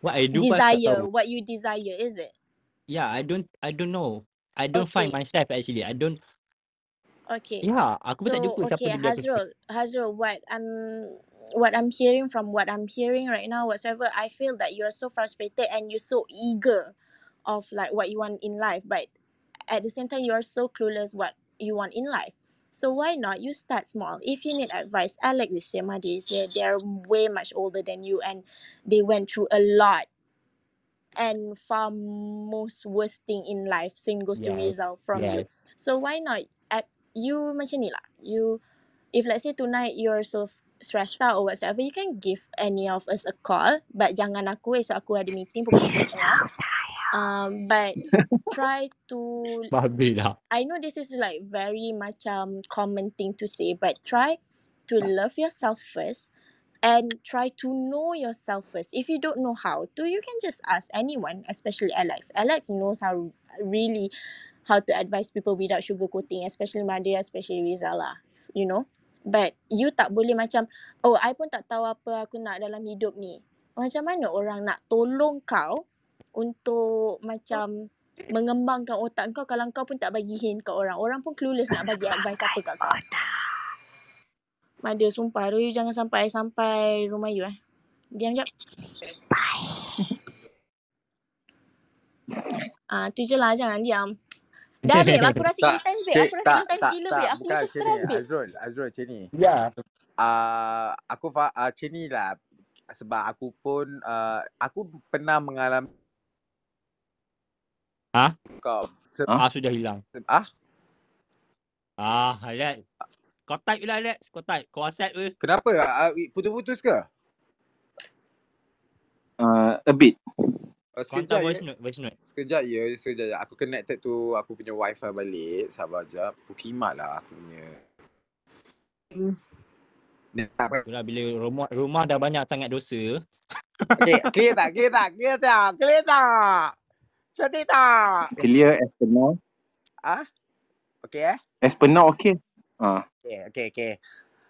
what I do desire tahu. what you desire is it Yeah, I don't I don't know. I don't find myself actually. I don't okay yeah, aku pun tak So jumpa siapa okay, jadi aku Hazrul, Hazrul, what I'm what I'm hearing from what I'm hearing right now, whatsoever, I feel that you're so frustrated and you're so eager of like what you want in life, but at the same time you're so clueless what you want in life. So why not you start small? If you need advice, I like the same ideas. Yeah, they're way much older than you and they went through a lot and far most worst thing in life. Same goes to Yes, Rizal from you. yes. So why not at you macam ni lah. You if let's say tonight you're so stressed out or whatsoever, you can give any of us a call. But jangan aku esok aku ada meeting pukul 10.30. Um, but try to Babi dah. I know this is like very macam common thing to say, but try to love yourself first and try to know yourself first. If you don't know how to, you can just ask anyone, especially Alex. Alex knows how really how to advise people without sugarcoating, especially Madia, especially Rizal lah, you know. But you tak boleh macam, oh, I pun tak tahu apa aku nak dalam hidup ni. Macam mana orang nak tolong kau untuk macam mengembangkan otak kau kalau kau pun tak bagi hint kat orang. Orang pun clueless nak bagi advice apa kat kau. Madia sumpah tu you jangan sampai sampai rumah you eh. Diam jap. Ah, tu je lah jangan diam. Dah babe, aku rasa tak intense babe. Aku rasa tak intense tak gila babe. Aku macam stress babe. Azrul Azrul macam ni Yeah. uh, aku fa uh, macam ni lah sebab aku pun uh, aku pernah mengalami Ha? kau se- Ah sudah hilang. se- ah Ah, Alex. Kau type lah Alex. Kau type. Kau WhatsApp ke? kenapa uh, putus-putus ke Uh, a bit. oh, sekejap voice note. Voice note. sekejap ya sekejap ya aku connected tu aku punya wifi balik sabar jap pukimat lah aku punya apa. Itulah bila rumah rumah dah banyak sangat dosa. Okay, clear tak? Clear tak? Clear tak? Clear tak? Cantik tak? Clear as per now. Ah? Okay eh? As per now, okay. Ah. Okay, okay, okay.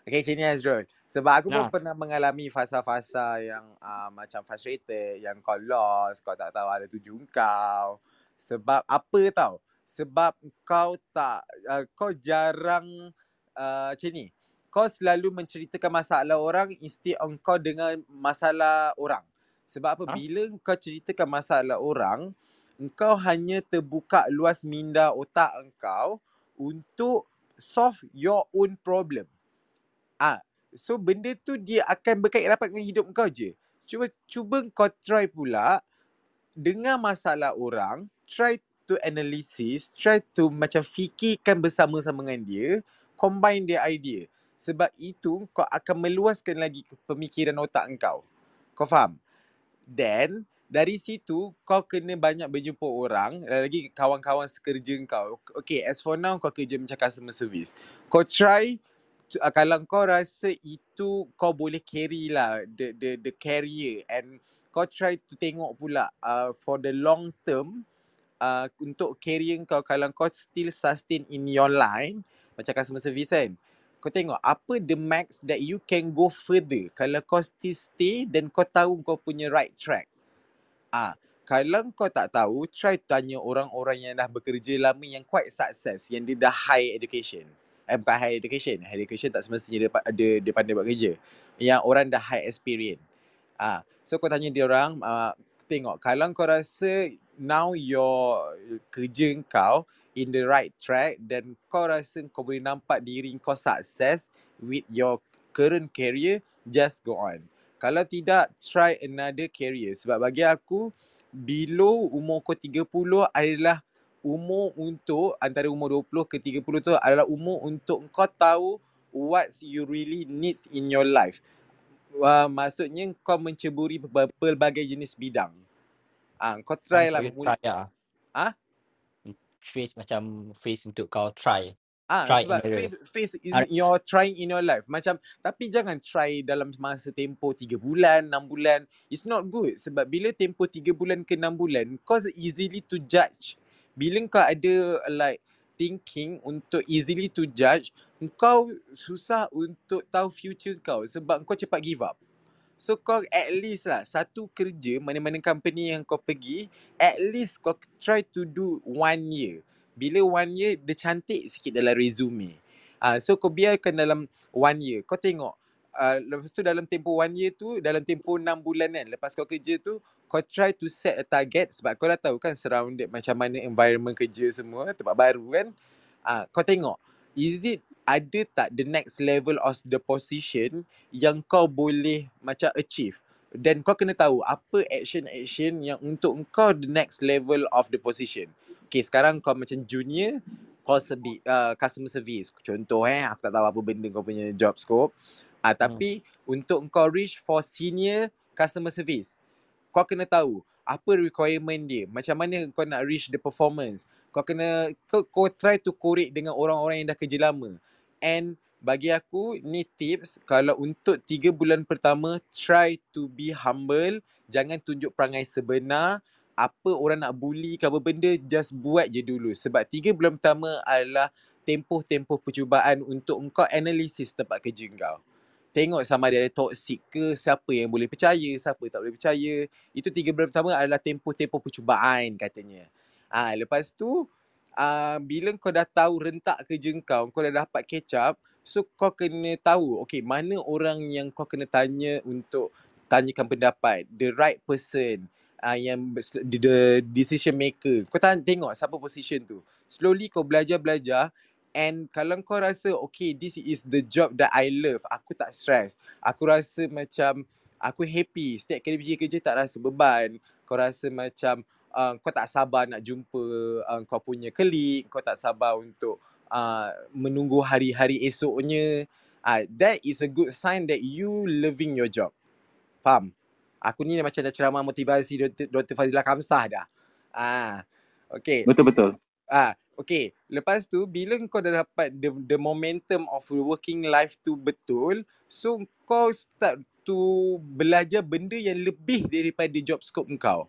Okay, macam ni Azrul. Sebab aku pun Nah. pernah mengalami fasa-fasa yang uh, macam frustrated, yang kau lost, kau tak tahu ada tuju kau. Sebab apa tau? Sebab kau tak, uh, kau jarang uh, macam ni. Kau selalu menceritakan masalah orang instead of kau dengan masalah orang. Sebab apa? Ha? Bila kau ceritakan masalah orang, engkau hanya terbuka luas minda otak engkau untuk solve your own problem. Ah, so benda tu dia akan berkait rapat dengan hidup kau je. Cuba cuba kau try pula dengar masalah orang, try to analysis, try to macam fikirkan bersama-sama dengan dia, combine dia idea. Sebab itu kau akan meluaskan lagi pemikiran otak kau. Kau faham? Then dari situ kau kena banyak berjumpa orang lagi kawan-kawan sekerja kau. Okay, as for now kau kerja macam customer service. Kau try uh, kalau kau rasa itu kau boleh carry lah the the the carrier and kau try to tengok pula uh, for the long term uh, untuk career kau kalau kau still sustain in your line macam customer service kan kau tengok apa the max that you can go further kalau kau still stay dan kau tahu kau punya right track ah kalau kau tak tahu, try tanya orang-orang yang dah bekerja lama yang quite success, yang dia dah high education. Eh bukan high education, high education tak semestinya dia, dia, dia pandai buat kerja. Yang orang dah high experience. Ah, so kau tanya dia orang, uh, tengok kalau kau rasa now your kerja kau in the right track dan kau rasa kau boleh nampak diri kau sukses with your current career, just go on. Kalau tidak, try another career. Sebab bagi aku, below umur kau 30 adalah umur untuk antara umur 20 ke 30 tu adalah umur untuk kau tahu what you really needs in your life. Uh, maksudnya kau menceburi pelba- pelbagai jenis bidang. Ah, kau try lah. Try mul- lah. Ah? Face macam face untuk kau try. Ah, Try sebab face face is Ar- you're trying in your life. Macam tapi jangan try dalam masa tempoh 3 bulan, 6 bulan. It's not good sebab bila tempoh 3 bulan ke 6 bulan, kau easily to judge. Bila kau ada like thinking untuk easily to judge, kau susah untuk tahu future kau sebab kau cepat give up. So kau at least lah satu kerja mana-mana company yang kau pergi, at least kau try to do one year. Bila one year dia cantik sikit dalam resume. Ah, so kau biarkan dalam one year. Kau tengok uh, lepas tu dalam tempoh one year tu, dalam tempoh enam bulan kan, lepas kau kerja tu, kau try to set a target sebab kau dah tahu kan surrounded macam mana environment kerja semua, tempat baru kan. Ah, kau tengok, is it ada tak the next level of the position yang kau boleh macam achieve dan kau kena tahu apa action-action yang untuk kau the next level of the position. Okay, sekarang kau macam junior, kau sebi, uh, customer service. Contoh eh, aku tak tahu apa benda kau punya job scope. Ah, tapi untuk kau reach for senior customer service, kau kena tahu apa requirement dia, macam mana kau nak reach the performance. Kau kena kau, kau try to korek dengan orang-orang yang dah kerja lama. And bagi aku ni tips kalau untuk 3 bulan pertama try to be humble, jangan tunjuk perangai sebenar. Apa orang nak bully ke apa benda just buat je dulu sebab 3 bulan pertama adalah tempoh-tempoh percubaan untuk engkau analisis tempat kerja kau. Tengok sama ada ada ke, siapa yang boleh percaya, siapa tak boleh percaya. Itu tiga bulan pertama adalah tempoh-tempoh percubaan katanya. Ah, lepas tu uh, bila kau dah tahu rentak kerja kau, kau dah dapat up, so kau kena tahu, okay, mana orang yang kau kena tanya untuk tanyakan pendapat, the right person, uh, yang the, the decision maker. Kau tanya, tengok siapa position tu. Slowly kau belajar-belajar and kalau kau rasa, okay, this is the job that I love, aku tak stress. Aku rasa macam aku happy, setiap kali pergi kerja tak rasa beban. Kau rasa macam uh, kau tak sabar nak jumpa uh, kau punya colleague, kau tak sabar untuk uh, menunggu hari-hari esoknya. Uh, that is a good sign that you loving your job. Faham? Aku ni macam dah ceramah motivasi Dr. Dr. Fazilah Kamsah dah. Ah, okay. Betul-betul. Ah, okay. Lepas tu bila kau dah dapat the, the momentum of working life tu betul, so kau start to belajar benda yang lebih daripada job scope kau.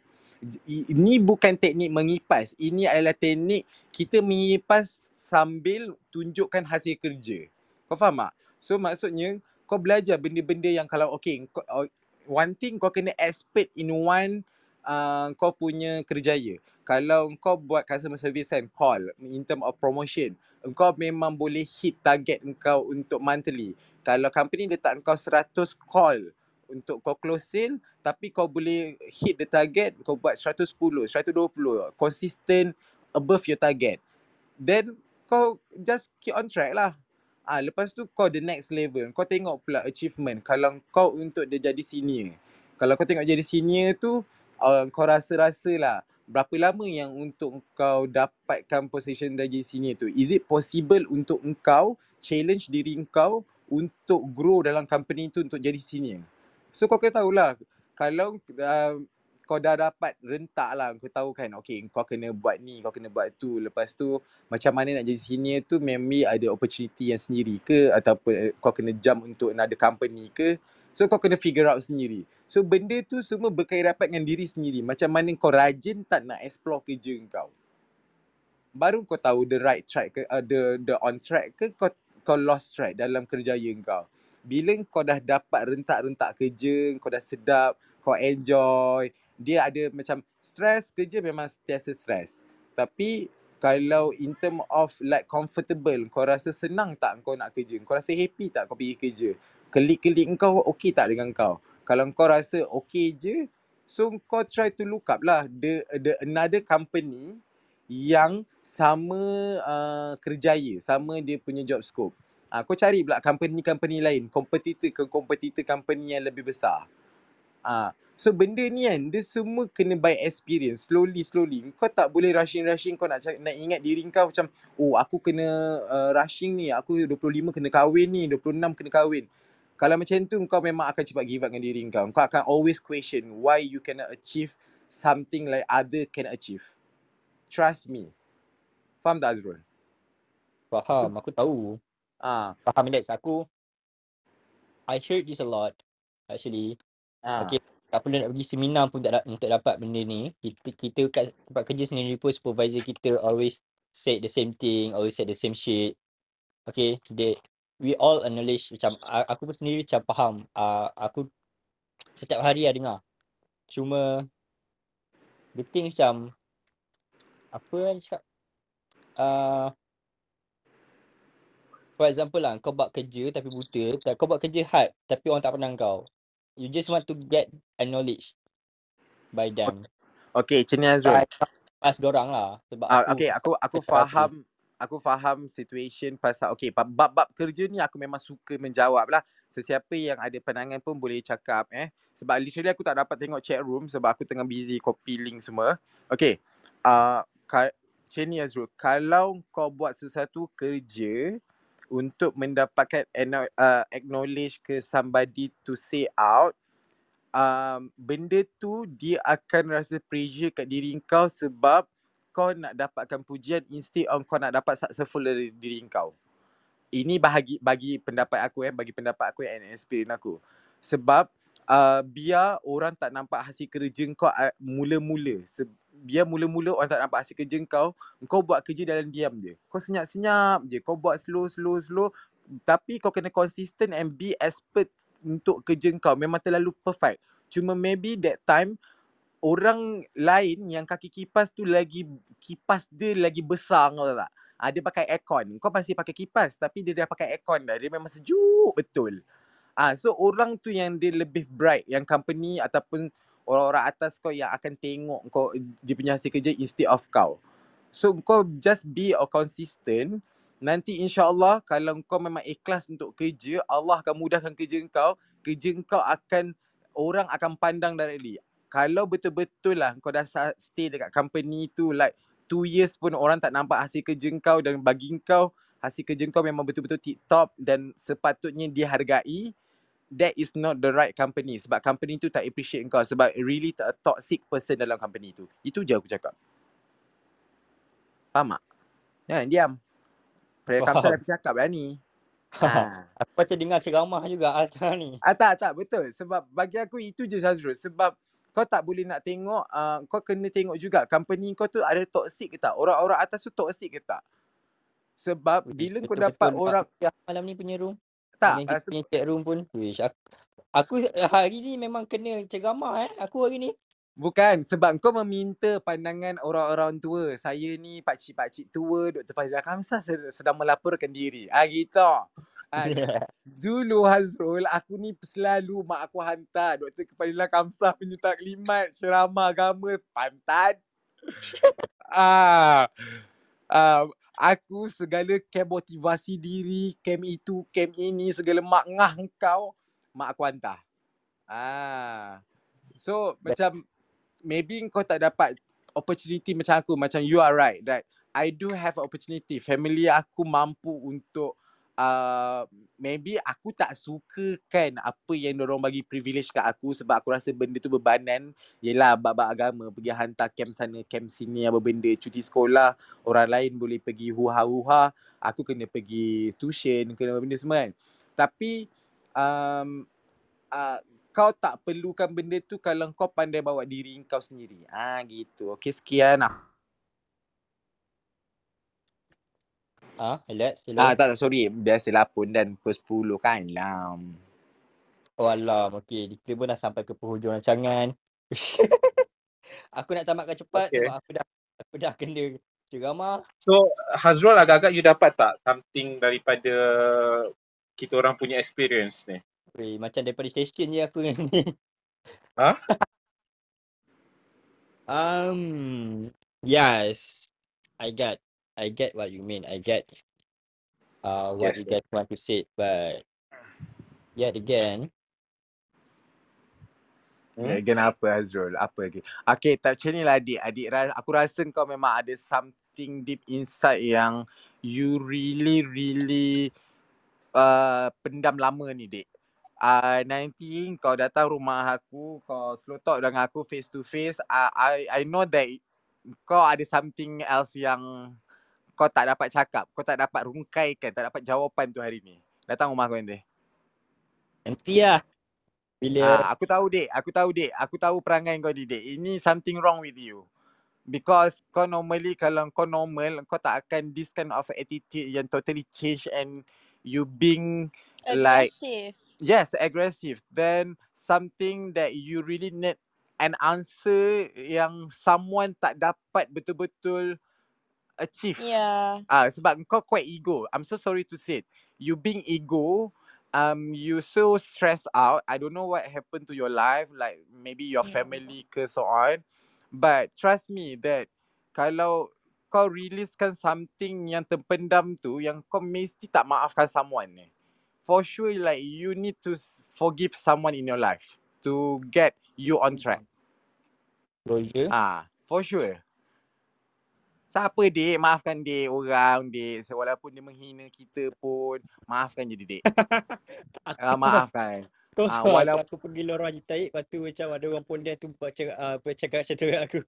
Ini bukan teknik mengipas. Ini adalah teknik kita mengipas sambil tunjukkan hasil kerja. Kau faham tak? So maksudnya kau belajar benda-benda yang kalau okay, kau, one thing kau kena expert in one uh, kau punya kerjaya. Kalau kau buat customer service kan, call in term of promotion, engkau memang boleh hit target engkau untuk monthly. Kalau company letak engkau 100 call untuk kau close sale, tapi kau boleh hit the target, kau buat 110, 120, consistent above your target. Then kau just keep on track lah. Ah, lepas tu kau the next level. Kau tengok pula achievement. Kalau kau untuk dia jadi senior. Kalau kau tengok jadi senior tu, uh, kau rasa-rasa lah berapa lama yang untuk kau dapatkan position jadi senior tu. Is it possible untuk engkau challenge diri engkau untuk grow dalam company tu untuk jadi senior? So kau kena tahulah kalau uh, kau dah dapat rentak lah kau tahu kan okay kau kena buat ni kau kena buat tu. Lepas tu macam mana nak jadi senior tu maybe ada opportunity yang sendiri ke ataupun eh, kau kena jump untuk another company ke. So kau kena figure out sendiri. So benda tu semua berkait rapat dengan diri sendiri. Macam mana kau rajin tak nak explore kerja kau. Baru kau tahu the right track ke uh, the the on track ke kau kau lost track dalam kerjaya kau. Bila kau dah dapat rentak-rentak kerja kau dah sedap kau enjoy dia ada macam stress kerja memang sentiasa stress. Tapi kalau in term of like comfortable, kau rasa senang tak kau nak kerja? Kau rasa happy tak kau pergi kerja? Kelik-kelik kau okey tak dengan kau? Kalau kau rasa okey je, so kau try to look up lah the, the another company yang sama uh, kerjaya, sama dia punya job scope. Uh, kau cari pula company-company lain, competitor ke competitor company yang lebih besar. Ah, so benda ni kan dia semua kena by experience slowly slowly. Kau tak boleh rushing rushing kau nak nak ingat diri kau macam oh aku kena uh, rushing ni, aku 25 kena kahwin ni, 26 kena kahwin. Kalau macam tu kau memang akan cepat give up dengan diri kau. Kau akan always question why you cannot achieve something like other can achieve. Trust me. Faham tak Azrul? Faham, aku tahu. Ah, Faham Lex, aku I heard this a lot actually. Ah. Okay, tak perlu nak pergi seminar pun tak, da- untuk dapat benda ni. Kita, kita kat tempat kerja sendiri pun supervisor kita always say the same thing, always say the same shit. Okay, they, we all acknowledge macam aku pun sendiri macam faham. Uh, aku setiap hari lah dengar. Cuma the thing macam apa yang cakap uh, for example lah kau buat kerja tapi buta kau buat kerja hard tapi orang tak pandang kau you just want to get acknowledged by them Okay, macam ni so Azrul. I ask dorang lah sebab Ah, aku okay, aku aku faham aku faham situation pasal okay bab- bab-bab kerja ni aku memang suka menjawab lah. Sesiapa yang ada pandangan pun boleh cakap eh. Sebab literally aku tak dapat tengok chat room sebab aku tengah busy copy link semua. Okay. Uh, ka- macam ni Azrul, kalau kau buat sesuatu kerja untuk mendapatkan uh, acknowledge ke somebody to say out, um, benda tu dia akan rasa pressure kat diri kau sebab kau nak dapatkan pujian instead of kau nak dapat successful dari diri kau. Ini bahagi bagi pendapat aku eh, bagi pendapat aku and experience aku. Sebab uh, biar orang tak nampak hasil kerja kau uh, mula-mula. Se- biar mula-mula orang tak nampak hasil kerja kau, kau buat kerja dalam diam je. Kau senyap-senyap je. Kau buat slow slow slow tapi kau kena consistent and be expert untuk kerja kau. Memang terlalu perfect. Cuma maybe that time orang lain yang kaki kipas tu lagi kipas dia lagi besar kau tahu tak? Ah, dia pakai aircon. Kau pasti pakai kipas tapi dia dah pakai aircon dah. Dia memang sejuk betul. Ah, so orang tu yang dia lebih bright yang company ataupun orang-orang atas kau yang akan tengok kau dia punya hasil kerja instead of kau. So kau just be a consistent. Nanti insyaAllah kalau kau memang ikhlas untuk kerja, Allah akan mudahkan kerja kau. Kerja kau akan, orang akan pandang directly. Kalau betul-betul lah kau dah stay dekat company tu like two years pun orang tak nampak hasil kerja kau dan bagi kau hasil kerja kau memang betul-betul tip top dan sepatutnya dihargai that is not the right company sebab company tu tak appreciate kau sebab really a toxic person dalam company tu. Itu je aku cakap. Faham tak? Jangan diam. Prayer Kamsah Faham. dah cakap dah ni. Ha. Aku macam dengar ceramah juga sekarang ni. Ah, tak, tak. Betul. Sebab bagi aku itu je Zazrul. Sebab kau tak boleh nak tengok, uh, kau kena tengok juga company kau tu ada toxic ke tak? Orang-orang atas tu toxic ke tak? Sebab bila kau dapat orang, malam ni punya room. Tak, uh, kita punya chat room pun. Wish, aku, aku hari ni memang kena ceramah eh. Aku hari ni. Bukan sebab kau meminta pandangan orang-orang tua. Saya ni pakcik-pakcik tua Dr. Fazila Kamsah sed- sedang melaporkan diri. Ah gitu. Ah, dulu Hazrul aku ni selalu mak aku hantar Dr. Fazila Kamsah punya taklimat ceramah agama pantat. ah, ah, aku segala kem motivasi diri, kem itu, kem ini, segala mak ngah kau, mak aku hantar. Ah. So macam maybe kau tak dapat opportunity macam aku macam you are right that I do have opportunity family aku mampu untuk uh, maybe aku tak suka kan apa yang orang bagi privilege kat aku sebab aku rasa benda tu bebanan yelah bab-bab agama pergi hantar camp sana camp sini apa benda cuti sekolah orang lain boleh pergi huha-huha aku kena pergi tuition kena benda semua kan tapi um, uh, kau tak perlukan benda tu kalau kau pandai bawa diri kau sendiri. Ah gitu. Okey sekian. Ah, relax. Hello. ah tak tak sorry. Biasalah pun dan pukul 10 kan lah. Oh alam. Okay. Kita pun dah sampai ke penghujung rancangan. Aku nak tamatkan cepat Okay. sebab aku dah aku dah kena ceramah. So Hazrul agak-agak you dapat tak something daripada kita orang punya experience ni? Weh, macam daripada station je aku dengan ni. Ha? Um, yes, I get, I get what you mean. I get uh what Yes. you guys want to say, but yet again, Hmm? Hmm? Kenapa Azrul? Apa lagi? Okay, tak macam ni lah adik. Adik aku rasa kau memang ada something deep inside yang you really really uh, pendam lama ni dek. Uh, nanti kau datang rumah aku, kau slow talk dengan aku face to face. Uh, I I know that kau ada something else yang kau tak dapat cakap. Kau tak dapat rungkaikan, tak dapat jawapan tu hari ni. Datang rumah aku nanti. nanti lah bila Ah, aku tahu dek, aku tahu dek, aku tahu perangai kau ni dek. Ini something wrong with you. Because kau normally kalau kau normal, kau tak akan this kind of attitude yang totally change and you being like Aggressive. yes aggressive. Then something that you really need an answer yang someone tak dapat betul-betul achieve. Yeah. Ah, sebab kau quite ego. I'm so sorry to say it. You being ego, um, you so stressed out. I don't know what happened to your life, like maybe your Yeah. family ke so on. But trust me that kalau kau releasekan something yang terpendam tu, yang kau mesti tak maafkan someone ni. For sure, like you need to s- forgive someone in your life to get you on track. closure, Ah, for sure. Siapa dek? Maafkan dek orang dek. Walaupun dia menghina kita pun. Maafkan je dek. Ah, aku maafkan. kau Ah, tahu walau aku pergi lorong Haji Taib lepas tu macam ada orang pondian tu buat cakap uh, bercakap macam tu kat aku.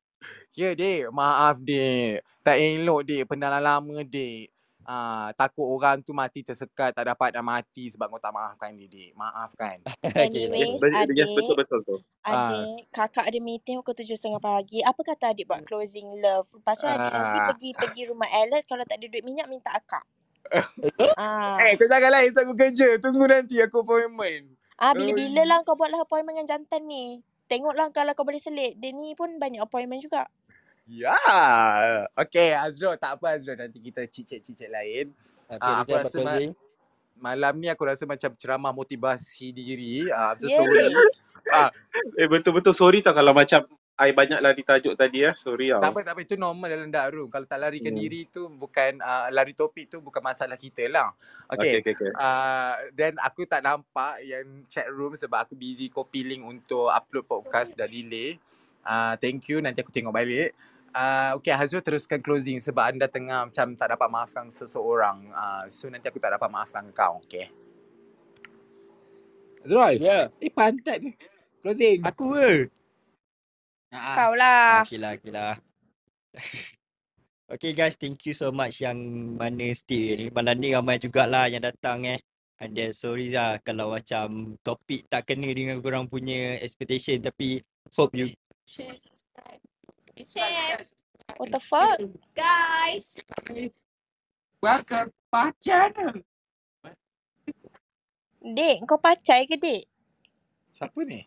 Ya dek, maaf dek. Tak elok dek, pendalam lama dek. Ah, takut orang tu mati tersekat, tak dapat dah mati sebab kau tak maafkan dia dek. Maafkan. okay, tak Yes, Anyways, be- yes, adik, betul-betul tu. Ah, adik, kakak ada meeting pukul tujuh setengah pagi. Apa kata adik buat closing love? Lepas tu adik nanti ah. pergi pergi rumah Alex. Kalau tak ada duit minyak, minta akak. Ah. Eh, kau janganlah esok aku kerja. Tunggu nanti aku appointment. Ah, bila-bila lah kau buatlah appointment dengan jantan ni. Tengoklah kalau kau boleh selit. Dia ni pun banyak appointment juga. Ya. Okay, Azrul. Tak apa Azrul. Nanti kita cicit-cicit lain. Okay, Ah, aku rasa ma- malam ni aku rasa macam ceramah motivasi diri. Ah, I'm so Ya, sorry. Ah, Eh betul-betul sorry tau kalau macam I banyak lari tajuk tadi ya. Sorry tak tau. apa, tak apa. Itu normal dalam dark room. Kalau tak larikan Hmm. diri tu bukan, uh, lari topik tu bukan masalah kita lah. Okay, Okay. okay, okay. Uh, then aku tak nampak yang chat room sebab aku busy copy link untuk upload podcast dah delay. Uh, thank you. Nanti aku tengok balik. Uh, okay, Hazrul teruskan closing sebab anda tengah macam tak dapat maafkan seseorang. Uh, so nanti aku tak dapat maafkan kau. Okay. Hazrul. Ya, Eh, pantat ni. Closing. aku ke? Uh, Kau Ah, lah. okay lah, okay lah. Okay guys, thank you so much yang mana stay ni. Malam ni ramai jugalah yang datang eh. And then sorry lah kalau macam topik tak kena dengan korang punya expectation tapi hope you share, subscribe. What the fuck? Guys. welcome my channel. Dek, kau pacai ke dek? Siapa ni?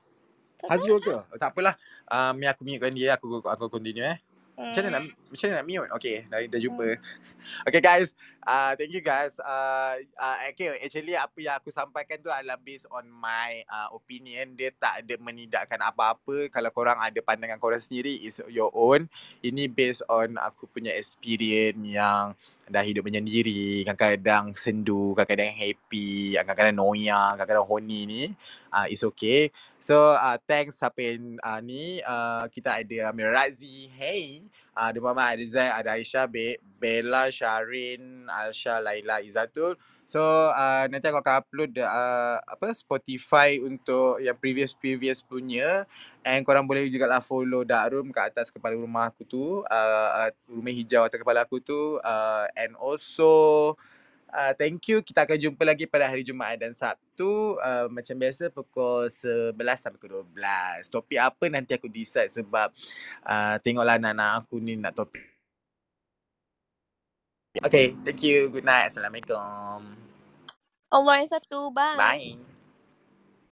Tak Hazrul ke? Oh, tak apalah. Um, ni aku mute dia. Aku aku continue eh. Hmm. Macam mana nak macam mana nak mute? Okay, dah, dah jumpa. Okay guys, uh, thank you guys. Uh, uh, okay, actually apa yang aku sampaikan tu adalah based on my uh, opinion. Dia tak ada menidakkan apa-apa. Kalau korang ada pandangan korang sendiri, is your own. Ini based on aku punya experience yang dah hidup menyendiri. Kadang-kadang sendu, kadang-kadang happy, kadang-kadang noya, kadang-kadang horny ni. Uh, it's okay. So uh, thanks siapa yang uh, ni uh, kita ada Amir Razi, hey, uh, ada Muhammad Arizal, ada Aisyah, Be- Bella, Sharin, Alsha, Laila, Izatul. So uh, nanti aku akan upload uh, apa Spotify untuk yang previous previous punya. And korang boleh juga lah follow Dark Room kat atas kepala rumah aku tu, uh, uh, rumah hijau atas kepala aku tu uh, and also Uh, thank you. Kita akan jumpa lagi pada hari Jumaat dan Sabtu. Uh, macam biasa pukul 11 sampai pukul 12. Topik apa nanti aku decide sebab uh, tengoklah anak-anak aku ni nak topik. Okay, thank you. Good night. Assalamualaikum. Allah yang satu. Bye. Bye.